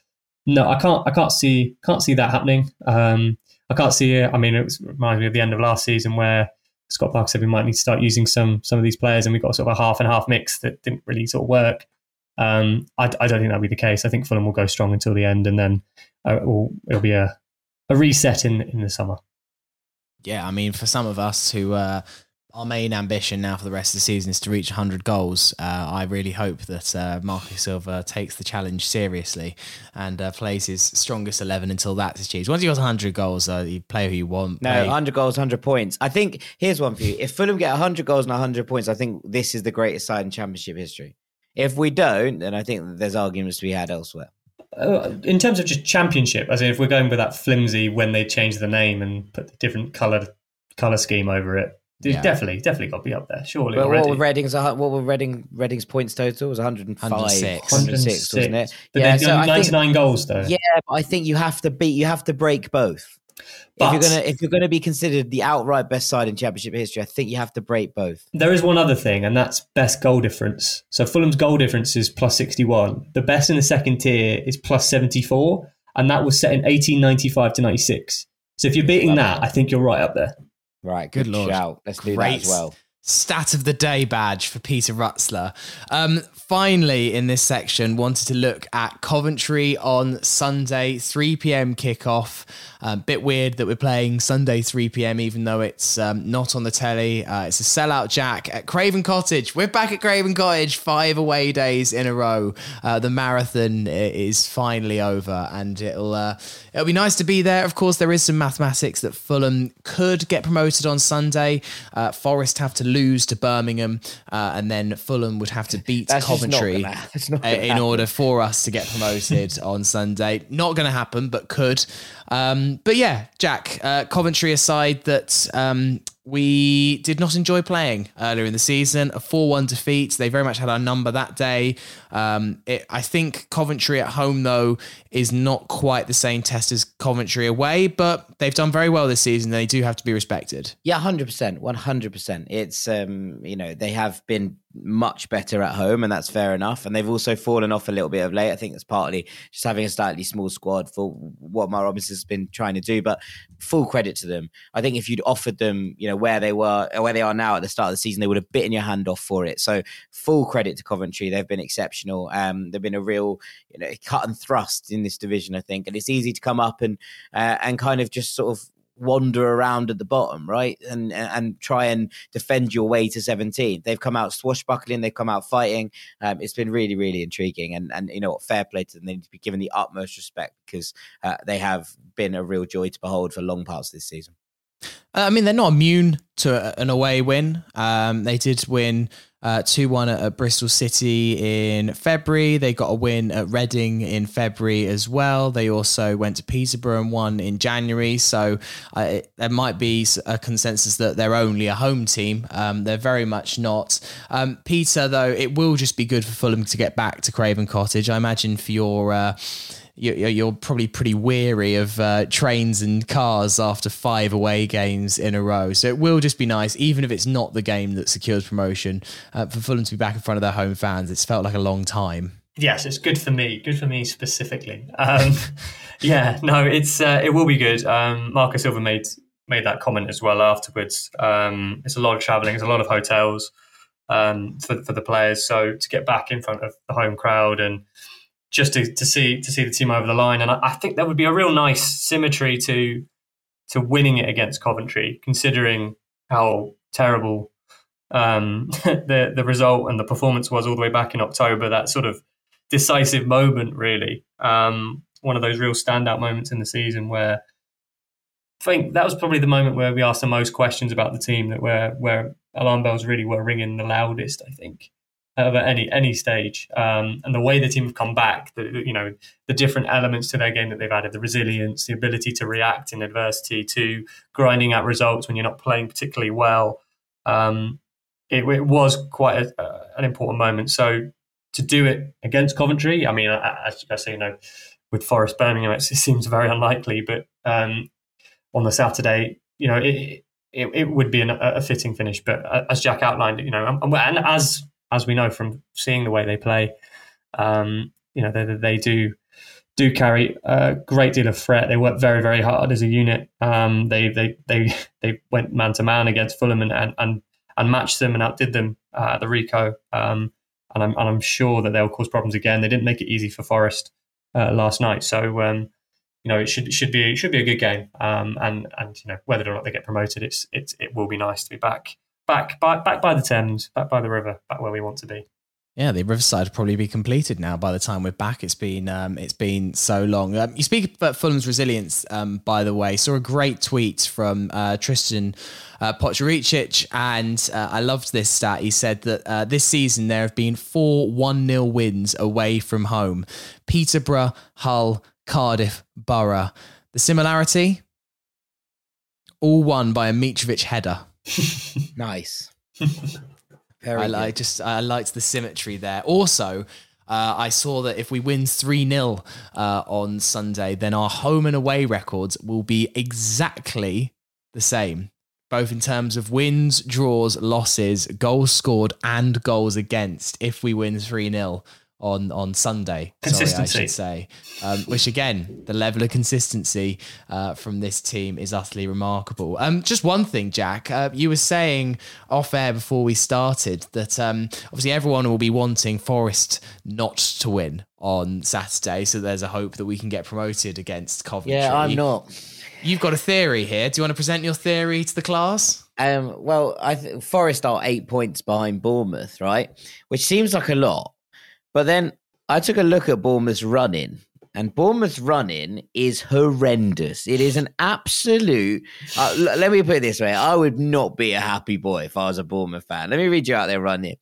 no, I can't I can't see can't see that happening. Um, I can't see it. I mean, it reminds me of the end of last season where Scott Parker said we might need to start using some some of these players, and we got sort of a half and half mix that didn't really sort of work. Um, I, I, don't think that'll be the case. I think Fulham will go strong until the end, and then uh, it will, it'll be a, a reset in in the summer. Yeah, I mean, for some of us who uh, our main ambition now for the rest of the season is to reach 100 goals. Uh, I really hope that uh, Marco Silva takes the challenge seriously and uh, plays his strongest 11 until that's achieved. Once he got 100 goals, uh, you play who you want. No, play. 100 goals, 100 points. I think here's one for you. If Fulham get 100 goals and 100 points, I think this is the greatest side in Championship history. If we don't, then I think there's arguments to be had elsewhere. Uh, in terms of just championship, as in if we're going with that flimsy when they change the name and put the different coloured colour scheme over it, yeah. definitely, definitely got to be up there. Surely. But what were Reading's? What were Reading Reading's points total? It was 105, 106, 106 wasn't it? But yeah, so 99 think, goals though. Yeah, but I think you have to beat. You have to break both. But, if you're gonna if you're gonna be considered the outright best side in championship history, I think you have to break both. There is one other thing, and that's best goal difference. So Fulham's goal difference is plus sixty one. The best in the second tier is plus seventy four, and that was set in eighteen ninety five to ninety six. So if you're beating that, I think you're right up there. Right, good, good lord. shout. Let's Great. do that as well stat of the day badge for Peter Rutzler. Um, finally, in this section, wanted to look at Coventry on Sunday, 3 p.m. kickoff. Um, bit weird that we're playing Sunday 3 p.m. even though it's um, not on the telly. Uh, it's a sellout jack at Craven Cottage. We're back at Craven Cottage, five away days in a row. Uh, the marathon is finally over, and it'll uh, it'll be nice to be there. Of course, there is some mathematics that Fulham could get promoted on Sunday. Uh, Forest have to lose to Birmingham, uh, and then Fulham would have to beat Coventry gonna, in order for us to get promoted on Sunday. Not going to happen, but could. Um, but yeah, Jack, uh, Coventry aside, that um, we did not enjoy playing earlier in the season. A 4 1 defeat. They very much had our number that day. Um, it, I think Coventry at home, though, is not quite the same test as Coventry away, but they've done very well this season. They do have to be respected. Yeah, 100%. 100%. It's, um, you know, they have been much better at home, and that's fair enough. And they've also fallen off a little bit of late. I think it's partly just having a slightly small squad for what Mark Robins's been trying to do. But full credit to them. I think if you'd offered them, you know, where they were, where they are now at the start of the season, they would have bitten your hand off for it. So full credit to Coventry. They've been exceptional. Um, they've been a real, you know, cut and thrust in this division. I think, and it's easy to come up and uh, and kind of just sort of wander around at the bottom, right? And and try and defend your way to 17. They've come out swashbuckling, they've come out fighting. Um, it's been really, really intriguing. And and you know what, fair play to them. They need to be given the utmost respect because uh, they have been a real joy to behold for long parts of this season. Uh, I mean, they're not immune to an away win. Um, they did win uh, 2 1 at, at, Bristol City in February. They got a win at Reading in February as well. They also went to Peterborough and won in January. So uh, there might be a consensus that they're only a home team. Um, they're very much not. Um, Peter, though, it will just be good for Fulham to get back to Craven Cottage. I imagine for your. Uh, you're probably pretty weary of uh, trains and cars after five away games in a row. So it will just be nice, even if it's not the game that secures promotion, uh, for Fulham to be back in front of their home fans. It's felt like a long time. yes, it's good for me. Good for me specifically. Um, yeah, no, it's uh, it will be good. Um, Marco Silva made made that comment as well afterwards. Um, it's a lot of traveling. It's a lot of hotels um, for for the players. So to get back in front of the home crowd and just to, to see to see the team over the line, and I, I think that would be a real nice symmetry to to winning it against Coventry, considering how terrible um, the the result and the performance was all the way back in October. That sort of decisive moment, really, um, one of those real standout moments in the season where I think that was probably the moment where we asked the most questions about the team. That where where alarm bells really were ringing the loudest. I think at any any stage, um, and the way the team have come back, the, you know, the different elements to their game that they've added, the resilience, the ability to react in adversity, to grinding out results when you're not playing particularly well. Um, it, it, was quite a, uh, an important moment. So to do it against Coventry, I mean, as, I say, you know, with Forest Birmingham, it seems very unlikely, but um, on the Saturday, you know, it, it, it would be an, a fitting finish. But uh, as Jack outlined, you know, and, and as as we know from seeing the way they play, um, you know, they, they do do carry a great deal of threat. They work very, very hard as a unit. Um, they they they they went man to man against Fulham and, and and and matched them and outdid them uh, at the Ricoh. Um, and I'm and I'm sure that they'll cause problems again. They didn't make it easy for Forest uh, last night, so um, you know it should should be it should be a good game. Um, and and you know whether or not they get promoted, it's it's it will be nice to be back back by back by the Thames, back by the river, back where we want to be. Yeah, the Riverside will probably be completed now by the time we're back. It's been um, it's been so long. Um, you speak about Fulham's resilience, um, by the way. Saw a great tweet from uh, Tristan uh, Pochoricic, and uh, I loved this stat. He said that uh, this season there have been four one 0 wins away from home: Peterborough, Hull, Cardiff, Borough. The similarity, all won by a Mitrovic header. nice. Very I like just I liked the symmetry there. Also, uh, I saw that if we win 3 0 uh, on Sunday, then our home and away records will be exactly the same, both in terms of wins, draws, losses, goals scored, and goals against if we win 3 0 on on Sunday. Sorry, I should say. Um, which again, the level of consistency uh, from this team is utterly remarkable. Um, just one thing, Jack, uh, you were saying off air before we started that um, obviously everyone will be wanting Forest not to win on Saturday, so there's a hope that we can get promoted against Coventry. Yeah, I'm not. You've got a theory here. Do you want to present your theory to the class? Um, well, I th- Forest are eight points behind Bournemouth, right? Which seems like a lot but then I took a look at Bournemouth's running, and Bournemouth's running is horrendous. It is an absolute. Uh, l- let me put it this way: I would not be a happy boy if I was a Bournemouth fan. Let me read you out their run here.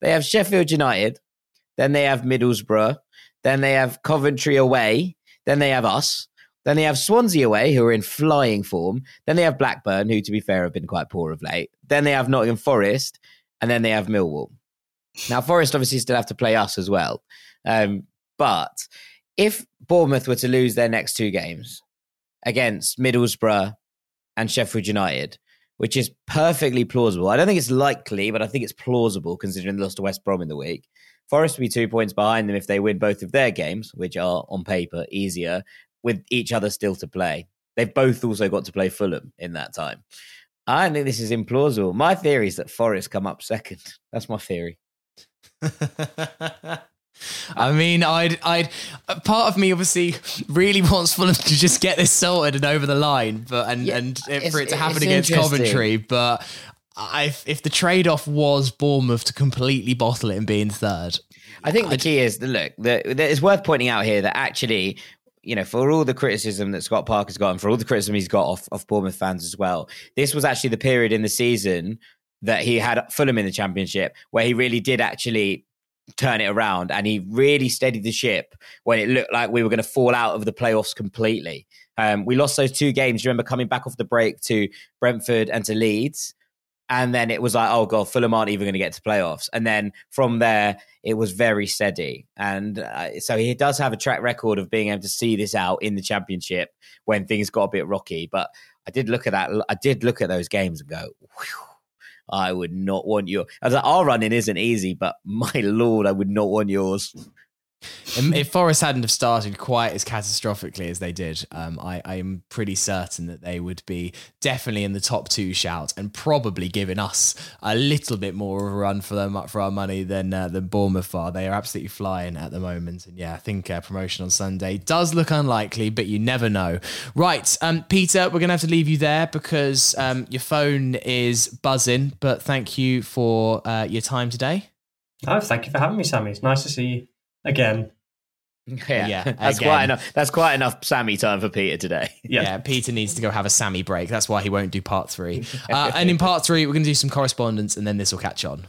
They have Sheffield United, then they have Middlesbrough, then they have Coventry away, then they have us, then they have Swansea away, who are in flying form. Then they have Blackburn, who, to be fair, have been quite poor of late. Then they have Nottingham Forest, and then they have Millwall. Now, Forest obviously still have to play us as well. Um, but if Bournemouth were to lose their next two games against Middlesbrough and Sheffield United, which is perfectly plausible. I don't think it's likely, but I think it's plausible considering they lost to West Brom in the week. Forest will be two points behind them if they win both of their games, which are on paper easier, with each other still to play. They've both also got to play Fulham in that time. I think this is implausible. My theory is that Forest come up second. That's my theory. I mean, I'd, I'd, part of me obviously really wants Fulham to just get this sorted and over the line, but and yeah, and for it to happen against Coventry. But I, if the trade off was Bournemouth to completely bottle it and be in third, I think the I'd, key is the look. The, the, it's worth pointing out here that actually you know, for all the criticism that Scott Parker's got and for all the criticism he's got off, off Bournemouth fans as well, this was actually the period in the season that he had Fulham in the championship, where he really did actually turn it around and he really steadied the ship when it looked like we were going to fall out of the playoffs completely. Um, we lost those two games. You remember coming back off the break to Brentford and to Leeds. And then it was like, oh God, Fulham aren't even going to get to playoffs. And then from there, it was very steady. And uh, so he does have a track record of being able to see this out in the championship when things got a bit rocky. But I did look at that. I did look at those games and go, Whew I would not want your. As our running isn't easy, but my lord, I would not want yours. If Forest hadn't have started quite as catastrophically as they did, um, I, I, am pretty certain that they would be definitely in the top two shout and probably giving us a little bit more of a run for them for our money than uh, than Bournemouth are. They are absolutely flying at the moment, and yeah, I think uh, promotion on Sunday does look unlikely, but you never know. Right, um, Peter, we're gonna have to leave you there because um, your phone is buzzing. But thank you for uh, your time today. Oh, thank you for having me, Sammy. It's nice to see you again. Yeah, yeah that's again. quite enough. That's quite enough Sammy time for Peter today. Yeah. yeah, Peter needs to go have a Sammy break. That's why he won't do part three. Uh, and in part three, we're going to do some correspondence, and then this will catch on.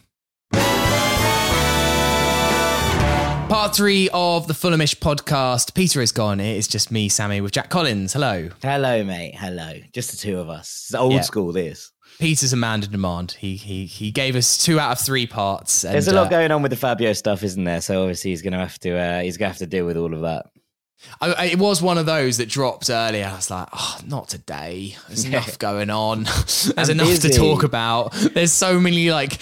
Part three of the Fulhamish podcast. Peter is gone. It is just me, Sammy, with Jack Collins. Hello. Hello, mate. Hello. Just the two of us. It's old yeah. school, this. Peter's a man to demand. He he he gave us two out of three parts. And, There's a lot uh, going on with the Fabio stuff, isn't there? So obviously he's going to have to uh, he's to have to deal with all of that. I, I, it was one of those that dropped earlier. I was like, oh, not today. There's enough going on. There's I'm enough busy. to talk about. There's so many like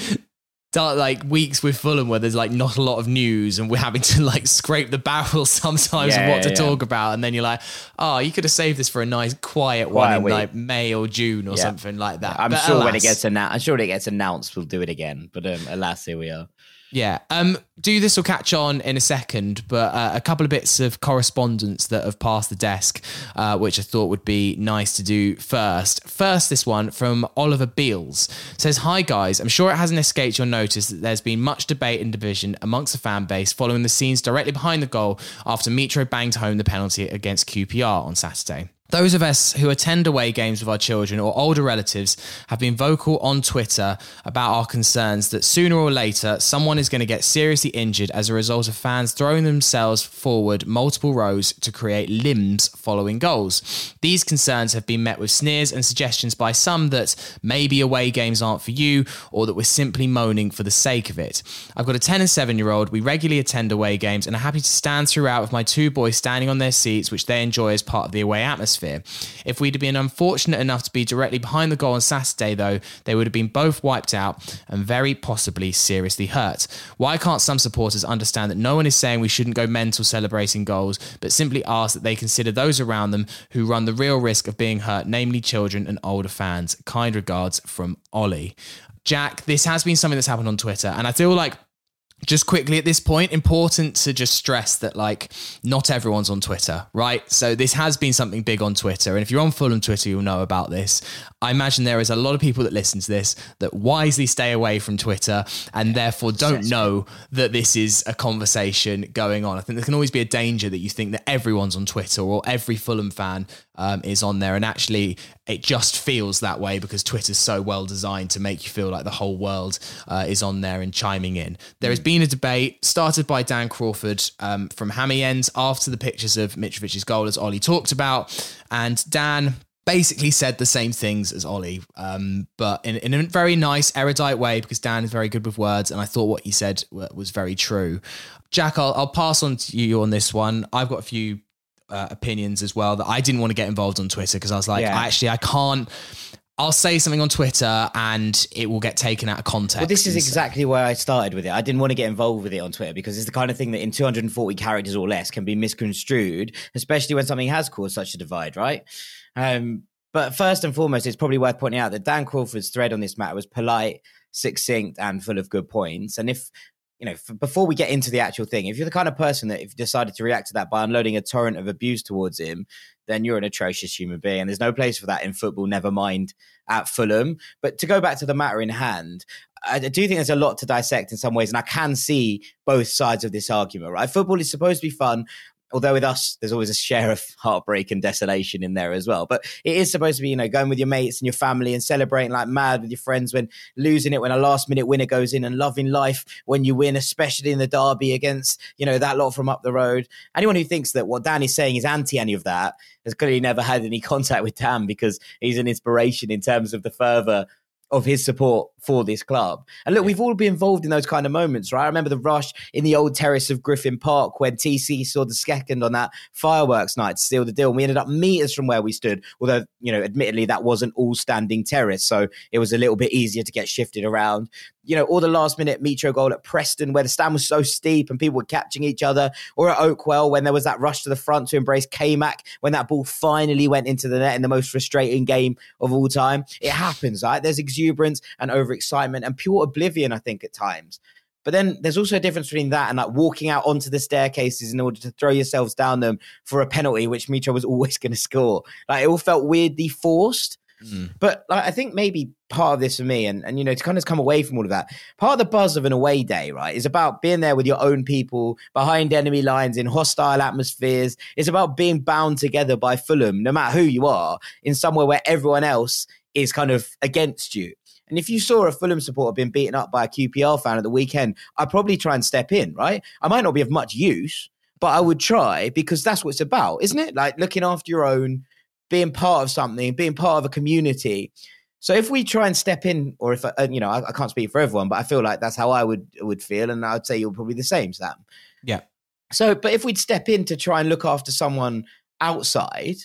like weeks with Fulham where there's like not a lot of news and we're having to like scrape the barrel sometimes yeah, of what to yeah. talk about and then you're like oh you could have saved this for a nice quiet, quiet one in week. like May or June or yeah. something like that I'm but sure alas, when it gets announced I'm sure when it gets announced we'll do it again but um, alas here we are yeah. Um, do this will catch on in a second, but uh, a couple of bits of correspondence that have passed the desk, uh, which I thought would be nice to do first. First, this one from Oliver Beals says, Hi guys, I'm sure it hasn't escaped your notice that there's been much debate and division amongst the fan base following the scenes directly behind the goal after Mitro banged home the penalty against QPR on Saturday. Those of us who attend away games with our children or older relatives have been vocal on Twitter about our concerns that sooner or later someone is going to get seriously injured as a result of fans throwing themselves forward multiple rows to create limbs following goals. These concerns have been met with sneers and suggestions by some that maybe away games aren't for you or that we're simply moaning for the sake of it. I've got a 10 and 7 year old. We regularly attend away games and are happy to stand throughout with my two boys standing on their seats, which they enjoy as part of the away atmosphere atmosphere. If we'd been unfortunate enough to be directly behind the goal on Saturday, though, they would have been both wiped out and very possibly seriously hurt. Why can't some supporters understand that no one is saying we shouldn't go mental celebrating goals, but simply ask that they consider those around them who run the real risk of being hurt, namely children and older fans? Kind regards from Ollie. Jack, this has been something that's happened on Twitter, and I feel like just quickly at this point, important to just stress that like not everyone's on Twitter, right? So this has been something big on Twitter, and if you're on Fulham Twitter, you'll know about this. I imagine there is a lot of people that listen to this that wisely stay away from Twitter and therefore don't know that this is a conversation going on. I think there can always be a danger that you think that everyone's on Twitter or every Fulham fan um, is on there, and actually it just feels that way because Twitter's so well designed to make you feel like the whole world uh, is on there and chiming in. There has been a debate started by Dan Crawford um, from Hammy Ends after the pictures of Mitrovic's goal, as Ollie talked about, and Dan basically said the same things as Ollie, um, but in, in a very nice, erudite way because Dan is very good with words, and I thought what he said was very true. Jack, I'll, I'll pass on to you on this one. I've got a few uh, opinions as well that I didn't want to get involved on Twitter because I was like, yeah. actually, I can't. I'll say something on Twitter and it will get taken out of context. Well, this is exactly where I started with it. I didn't want to get involved with it on Twitter because it's the kind of thing that in 240 characters or less can be misconstrued, especially when something has caused such a divide, right? Um, but first and foremost, it's probably worth pointing out that Dan Crawford's thread on this matter was polite, succinct, and full of good points. And if you know, before we get into the actual thing, if you're the kind of person that if decided to react to that by unloading a torrent of abuse towards him, then you're an atrocious human being. And there's no place for that in football, never mind at Fulham. But to go back to the matter in hand, I do think there's a lot to dissect in some ways, and I can see both sides of this argument, right? Football is supposed to be fun although with us there's always a share of heartbreak and desolation in there as well. But it is supposed to be you know going with your mates and your family and celebrating like mad with your friends when losing it when a last minute winner goes in and loving life when you win especially in the derby against you know that lot from up the road. Anyone who thinks that what dan is saying is anti any of that has clearly never had any contact with dan because he's an inspiration in terms of the further of his support for this club. And look, we've all been involved in those kind of moments, right? I remember the rush in the old terrace of Griffin Park when TC saw the second on that fireworks night to seal the deal. And we ended up meters from where we stood, although, you know, admittedly, that wasn't all standing terrace. So it was a little bit easier to get shifted around. You know, all the last minute Mitro goal at Preston where the stand was so steep and people were catching each other, or at Oakwell when there was that rush to the front to embrace K-Mac when that ball finally went into the net in the most frustrating game of all time. It happens, right? There's exuberance and overexcitement and pure oblivion, I think, at times. But then there's also a difference between that and like walking out onto the staircases in order to throw yourselves down them for a penalty, which Mitro was always going to score. Like it all felt weirdly forced. Mm. But like, I think maybe part of this for me, and, and you know, to kind of come away from all of that, part of the buzz of an away day, right, is about being there with your own people behind enemy lines in hostile atmospheres. It's about being bound together by Fulham, no matter who you are, in somewhere where everyone else is kind of against you. And if you saw a Fulham supporter being beaten up by a QPR fan at the weekend, I'd probably try and step in, right? I might not be of much use, but I would try because that's what it's about, isn't it? Like looking after your own, being part of something, being part of a community. So if we try and step in, or if uh, you know, I, I, can't speak for everyone, but I feel like that's how I would would feel, and I'd say you're probably the same, Sam. Yeah. So, but if we'd step in to try and look after someone outside,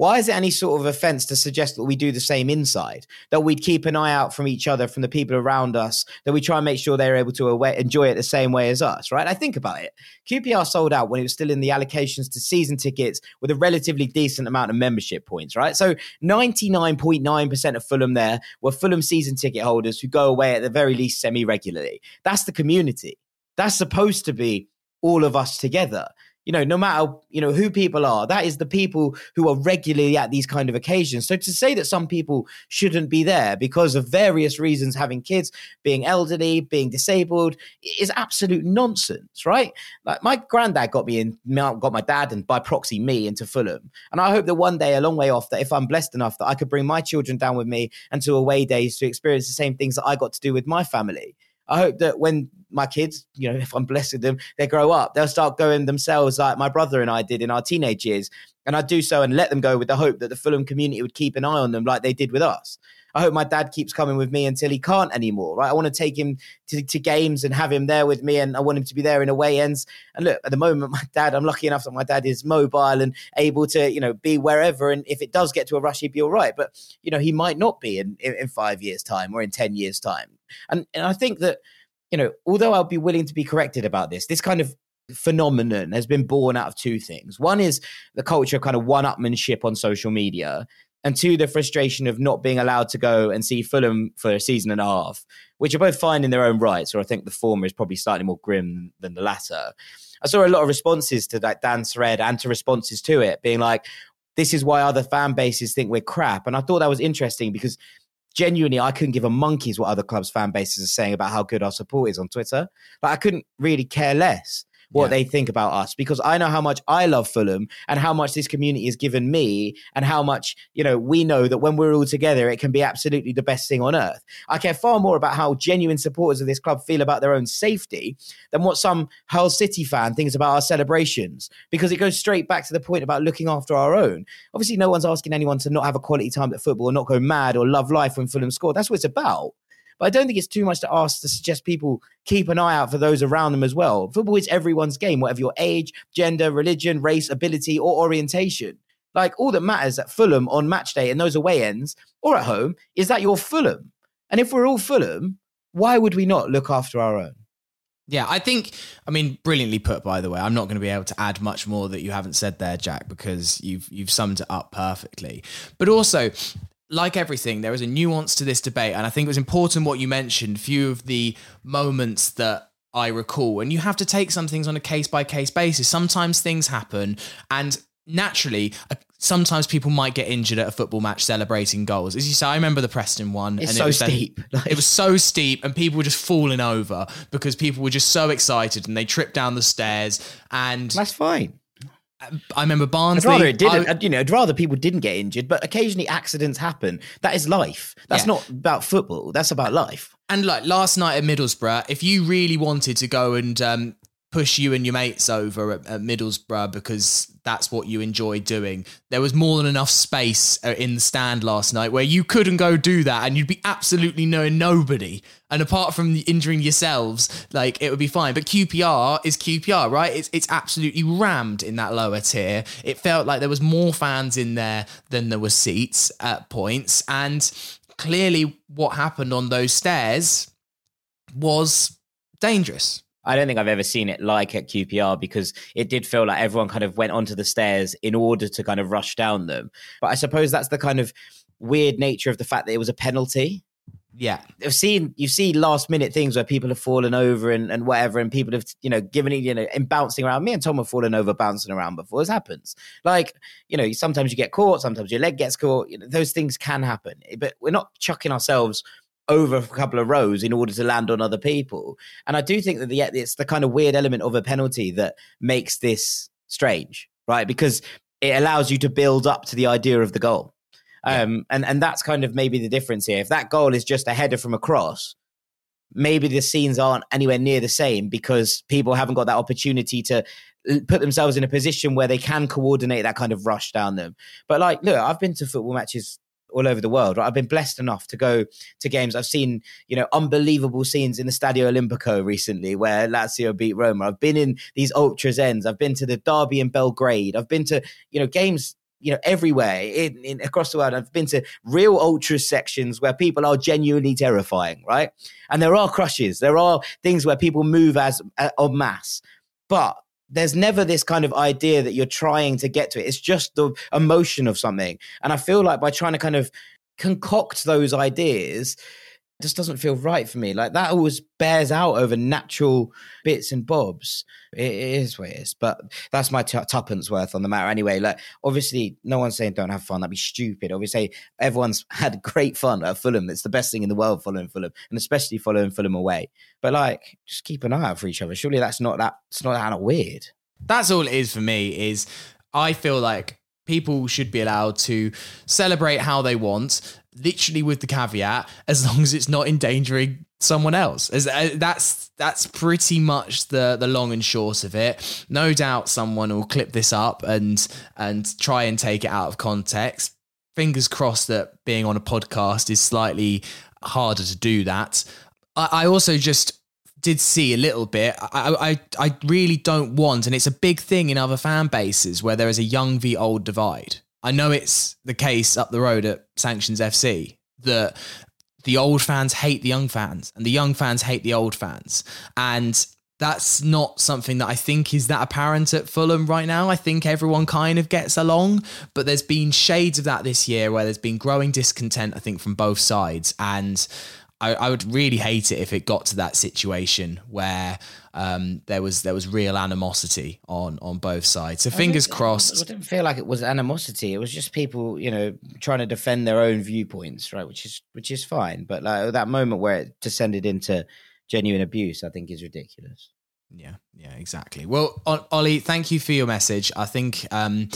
why is it any sort of offense to suggest that we do the same inside? That we'd keep an eye out from each other, from the people around us, that we try and make sure they're able to away, enjoy it the same way as us, right? I think about it. QPR sold out when it was still in the allocations to season tickets with a relatively decent amount of membership points, right? So 99.9% of Fulham there were Fulham season ticket holders who go away at the very least semi regularly. That's the community. That's supposed to be all of us together you know, no matter, you know, who people are, that is the people who are regularly at these kind of occasions. So to say that some people shouldn't be there because of various reasons, having kids, being elderly, being disabled, is absolute nonsense, right? Like my granddad got me in, got my dad and by proxy me into Fulham. And I hope that one day, a long way off, that if I'm blessed enough, that I could bring my children down with me and to away days to experience the same things that I got to do with my family. I hope that when my kids, you know, if I'm blessed with them, they grow up, they'll start going themselves like my brother and I did in our teenage years. And I do so and let them go with the hope that the Fulham community would keep an eye on them like they did with us. I hope my dad keeps coming with me until he can't anymore, right? I want to take him to, to games and have him there with me, and I want him to be there in away ends. And look, at the moment, my dad, I'm lucky enough that my dad is mobile and able to, you know, be wherever. And if it does get to a rush, he'd be all right. But, you know, he might not be in, in, five years' time or in 10 years' time. And, and I think that, you know, although I'll be willing to be corrected about this, this kind of phenomenon has been born out of two things. One is the culture of kind of one upmanship on social media and two, the frustration of not being allowed to go and see Fulham for a season and a half, which are both fine in their own rights, or I think the former is probably slightly more grim than the latter. I saw a lot of responses to that Dan's thread and to responses to it being like, this is why other fan bases think we're crap. And I thought that was interesting because genuinely I couldn't give a monkey's what other clubs' fan bases are saying about how good our support is on Twitter. But I couldn't really care less what yeah. they think about us because I know how much I love Fulham and how much this community has given me and how much, you know, we know that when we're all together, it can be absolutely the best thing on earth. I care far more about how genuine supporters of this club feel about their own safety than what some Hull City fan thinks about our celebrations because it goes straight back to the point about looking after our own. Obviously, no one's asking anyone to not have a quality time at football or not go mad or love life when Fulham score. That's what it's about. But I don't think it's too much to ask to suggest people keep an eye out for those around them as well. Football is everyone's game, whatever your age, gender, religion, race, ability, or orientation. Like all that matters at Fulham on match day and those away ends or at home is that you're Fulham. And if we're all Fulham, why would we not look after our own? Yeah, I think, I mean, brilliantly put, by the way. I'm not going to be able to add much more that you haven't said there, Jack, because you've you've summed it up perfectly. But also, like everything, there is a nuance to this debate. And I think it was important what you mentioned, few of the moments that I recall. And you have to take some things on a case by case basis. Sometimes things happen, and naturally, uh, sometimes people might get injured at a football match celebrating goals. As you say, I remember the Preston one. It's and so it was steep. Then, it was so steep, and people were just falling over because people were just so excited and they tripped down the stairs. And that's fine. I remember Barnsley. I'd rather it didn't. I, you know, I'd rather people didn't get injured, but occasionally accidents happen. That is life. That's yeah. not about football. That's about life. And like last night at Middlesbrough, if you really wanted to go and um, push you and your mates over at, at, Middlesbrough because that's what you enjoy doing. There was more than enough space uh, in the stand last night where you couldn't go do that and you'd be absolutely knowing nobody. And apart from injuring yourselves, like it would be fine. But QPR is QPR, right? It's it's absolutely rammed in that lower tier. It felt like there was more fans in there than there were seats at points. And clearly what happened on those stairs was dangerous I don't think I've ever seen it like at QPR because it did feel like everyone kind of went onto the stairs in order to kind of rush down them. But I suppose that's the kind of weird nature of the fact that it was a penalty. Yeah, I've seen you see last minute things where people have fallen over and, and whatever, and people have you know given it you know and bouncing around. Me and Tom have fallen over, bouncing around before. This happens. Like you know, sometimes you get caught, sometimes your leg gets caught. You know, those things can happen, but we're not chucking ourselves over a couple of rows in order to land on other people. And I do think that the, it's the kind of weird element of a penalty that makes this strange, right? Because it allows you to build up to the idea of the goal. Um, and, and that's kind of maybe the difference here. If that goal is just a header from a cross, maybe the scenes aren't anywhere near the same because people haven't got that opportunity to put themselves in a position where they can coordinate that kind of rush down them. But like, look, I've been to football matches all over the world. Right? I've been blessed enough to go to games. I've seen, you know, unbelievable scenes in the Stadio Olimpico recently where Lazio beat Roma. I've been in these ultras ends. I've been to the derby in Belgrade. I've been to, you know, games you know everywhere in, in, across the world i've been to real ultra sections where people are genuinely terrifying right and there are crushes there are things where people move as uh, en masse but there's never this kind of idea that you're trying to get to it. It's just the emotion of something. And I feel like by trying to kind of concoct those ideas, just doesn't feel right for me. Like that always bears out over natural bits and bobs. It is what it is, but that's my t- tuppence worth on the matter anyway. Like, obviously, no one's saying don't have fun. That'd be stupid. Obviously, everyone's had great fun at Fulham. It's the best thing in the world following Fulham, and especially following Fulham away. But like, just keep an eye out for each other. Surely that's not that. It's not that weird. That's all it is for me. Is I feel like people should be allowed to celebrate how they want literally with the caveat as long as it's not endangering someone else as uh, that's that's pretty much the the long and short of it no doubt someone will clip this up and and try and take it out of context fingers crossed that being on a podcast is slightly harder to do that i, I also just did see a little bit. I, I I really don't want, and it's a big thing in other fan bases where there is a young v old divide. I know it's the case up the road at Sanctions FC that the old fans hate the young fans and the young fans hate the old fans. And that's not something that I think is that apparent at Fulham right now. I think everyone kind of gets along, but there's been shades of that this year where there's been growing discontent, I think, from both sides. And I, I would really hate it if it got to that situation where um, there was there was real animosity on on both sides. So fingers crossed. I didn't feel like it was animosity. It was just people, you know, trying to defend their own viewpoints, right? Which is which is fine. But like that moment where it descended into genuine abuse, I think is ridiculous. Yeah, yeah, exactly. Well, Ollie, thank you for your message. I think um,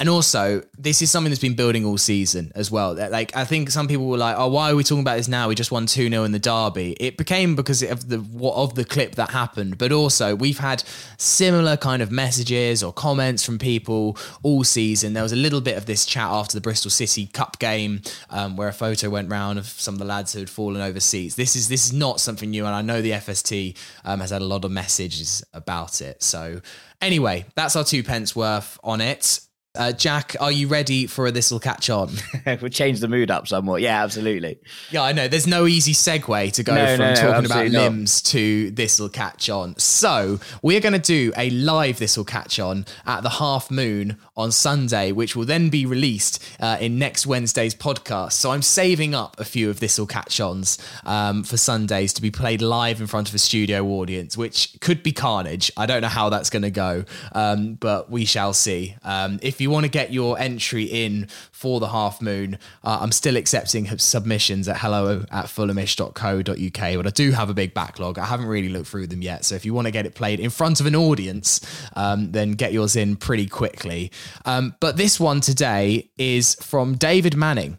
and also, this is something that's been building all season as well. Like, I think some people were like, "Oh, why are we talking about this now? We just won two 0 in the derby." It became because of the what of the clip that happened, but also we've had similar kind of messages or comments from people all season. There was a little bit of this chat after the Bristol City Cup game um, where a photo went round of some of the lads who had fallen over seats. This is this is not something new, and I know the FST um, has had a lot of messages about it. So anyway, that's our two pence worth on it. Uh, Jack, are you ready for a This'll Catch On? we'll change the mood up somewhat. Yeah, absolutely. Yeah, I know. There's no easy segue to go no, from no, talking about limbs not. to This'll Catch On. So, we're going to do a live This'll Catch On at the Half Moon on Sunday, which will then be released uh, in next Wednesday's podcast. So, I'm saving up a few of This'll Catch Ons um, for Sundays to be played live in front of a studio audience, which could be carnage. I don't know how that's going to go, um, but we shall see. Um, if you want to get your entry in for the half moon, uh, I'm still accepting submissions at hello at fulhamish.co.uk, but I do have a big backlog. I haven't really looked through them yet. So if you want to get it played in front of an audience, um, then get yours in pretty quickly. Um, but this one today is from David Manning.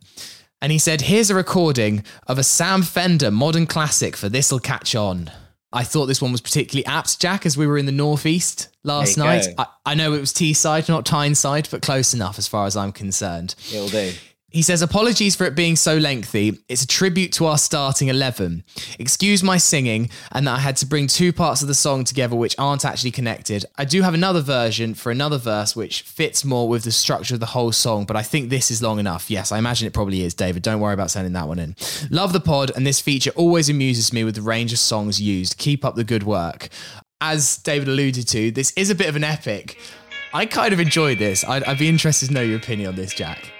And he said, Here's a recording of a Sam Fender modern classic for This'll Catch On. I thought this one was particularly apt, Jack, as we were in the northeast last night. I, I know it was Teesside, not Tyneside, but close enough as far as I'm concerned. It'll do. He says, Apologies for it being so lengthy. It's a tribute to our starting 11. Excuse my singing and that I had to bring two parts of the song together which aren't actually connected. I do have another version for another verse which fits more with the structure of the whole song, but I think this is long enough. Yes, I imagine it probably is, David. Don't worry about sending that one in. Love the pod, and this feature always amuses me with the range of songs used. Keep up the good work. As David alluded to, this is a bit of an epic. I kind of enjoyed this. I'd, I'd be interested to know your opinion on this, Jack.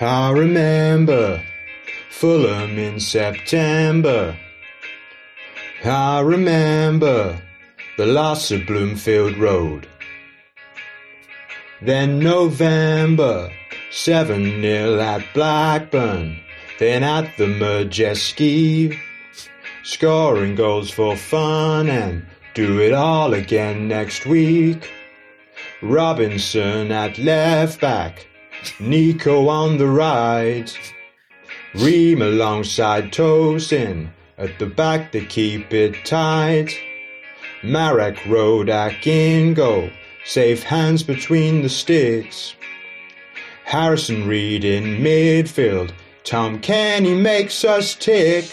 I remember Fulham in September. I remember the loss of Bloomfield Road. Then November, 7 0 at Blackburn. Then at the Madejski, scoring goals for fun and do it all again next week. Robinson at left back, Neco on the right, Ream alongside Tosin at the back they keep it tight. Marek Rodak in goal, safe hands between the sticks. Harrison Reed in midfield, Tom Cairney makes us tick.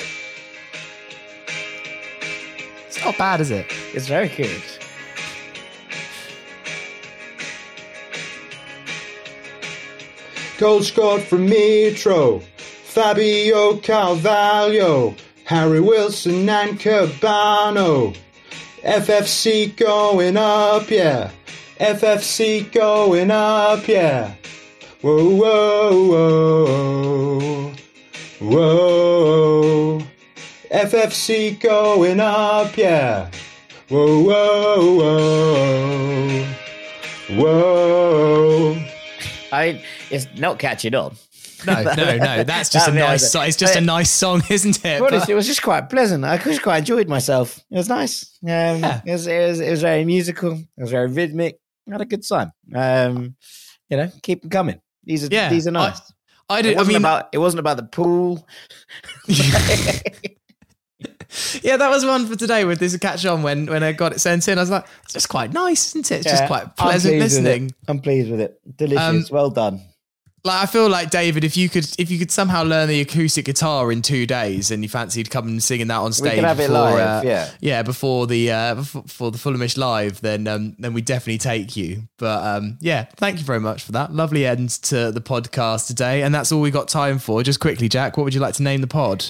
It's not bad, is it? It's very good. Goal scored from Mitro, Fabio Carvalho, Harry Wilson and Kebano. FFC going up, yeah. FFC going up, yeah. Whoa, whoa, whoa. Whoa. FFC going up, yeah. Whoa, whoa, whoa. Whoa. I it's not catching on. No, no, no. That's just a nice. So- it's just a nice song, isn't it? Honest, it was just quite pleasant. I just quite enjoyed myself. It was nice. Um, Yeah. it, was, it was it was very musical. It was very rhythmic. I had a good time. Um, you know, keep them coming. These are Yeah, these are nice. I it did. I wasn't mean, about it wasn't about the pool. yeah, that was one for today with this catch on when when I got it sent in. I was like, it's just quite nice, isn't it? It's Yeah, just quite I'm pleasant it. listening. I'm pleased with it. Delicious. Um, well done. Like I feel like David, if you could if you could somehow learn the acoustic guitar in two days and you fancied coming and singing that on stage we can have it before, live, uh, yeah. before the uh, before, for the Fulhamish live, then um, then we definitely take you. But um, yeah, thank you very much for that. Lovely end to the podcast today, and that's all we got time for. Just quickly, Jack, what would you like to name the pod?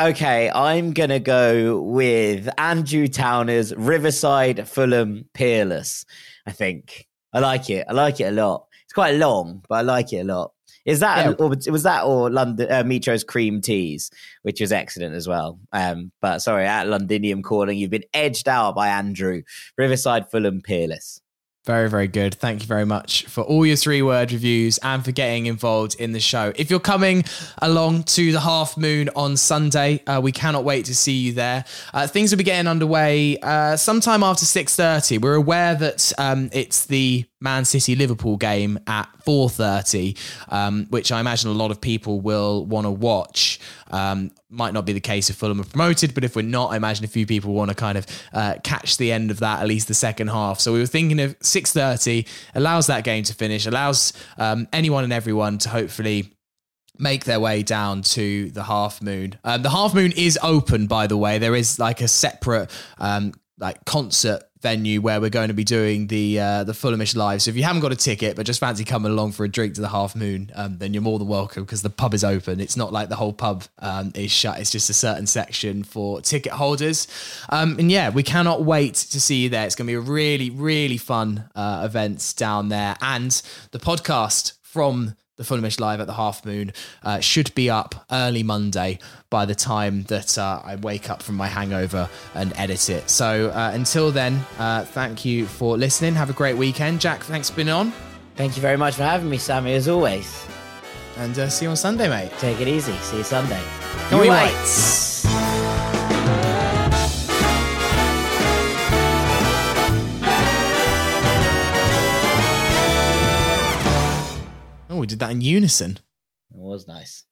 Okay, I'm gonna go with Andrew Towner's Riverside Fulham Peerless. I think I like it. I like it a lot. It's quite long, but I like it a lot. Is that Yeah. or was that or London uh, Metro's cream teas, which was excellent as well. Um, but sorry, at Londinium calling, you've been edged out by Andrew. Riverside Fulham Peerless. Very, very good. Thank you very much for all your three word reviews and for getting involved in the show. If you're coming along to the half moon on Sunday, uh, we cannot wait to see you there. Uh, things will be getting underway uh, sometime after 6.30. We're aware that um, it's the Man City Liverpool game at 4.30, um, which I imagine a lot of people will want to watch. Um, might not be the case if Fulham are promoted, but if we're not, I imagine a few people want to kind of uh, catch the end of that, at least the second half. So we were thinking of 6.30, allows that game to finish, allows um, anyone and everyone to hopefully make their way down to the half moon. Um, the half moon is open, by the way. There is like a separate um, like concert venue where we're going to be doing the uh, the Fulhamish live. So if you haven't got a ticket but just fancy coming along for a drink to the half moon, um, then you're more than welcome because the pub is open. It's not like the whole pub um, is shut. It's just a certain section for ticket holders. Um, and yeah, we cannot wait to see you there. It's going to be a really really fun uh, event down there, and the podcast from the Fulhamish Live at the Half Moon uh, should be up early Monday by the time that uh, I wake up from my hangover and edit it. So uh, until then, uh, thank you for listening. Have a great weekend. Jack, thanks for being on. Thank you very much for having me, Sammy, as always. And uh, see you on Sunday, mate. Take it easy. See you Sunday. Go You Whites. We did that in unison. It was nice.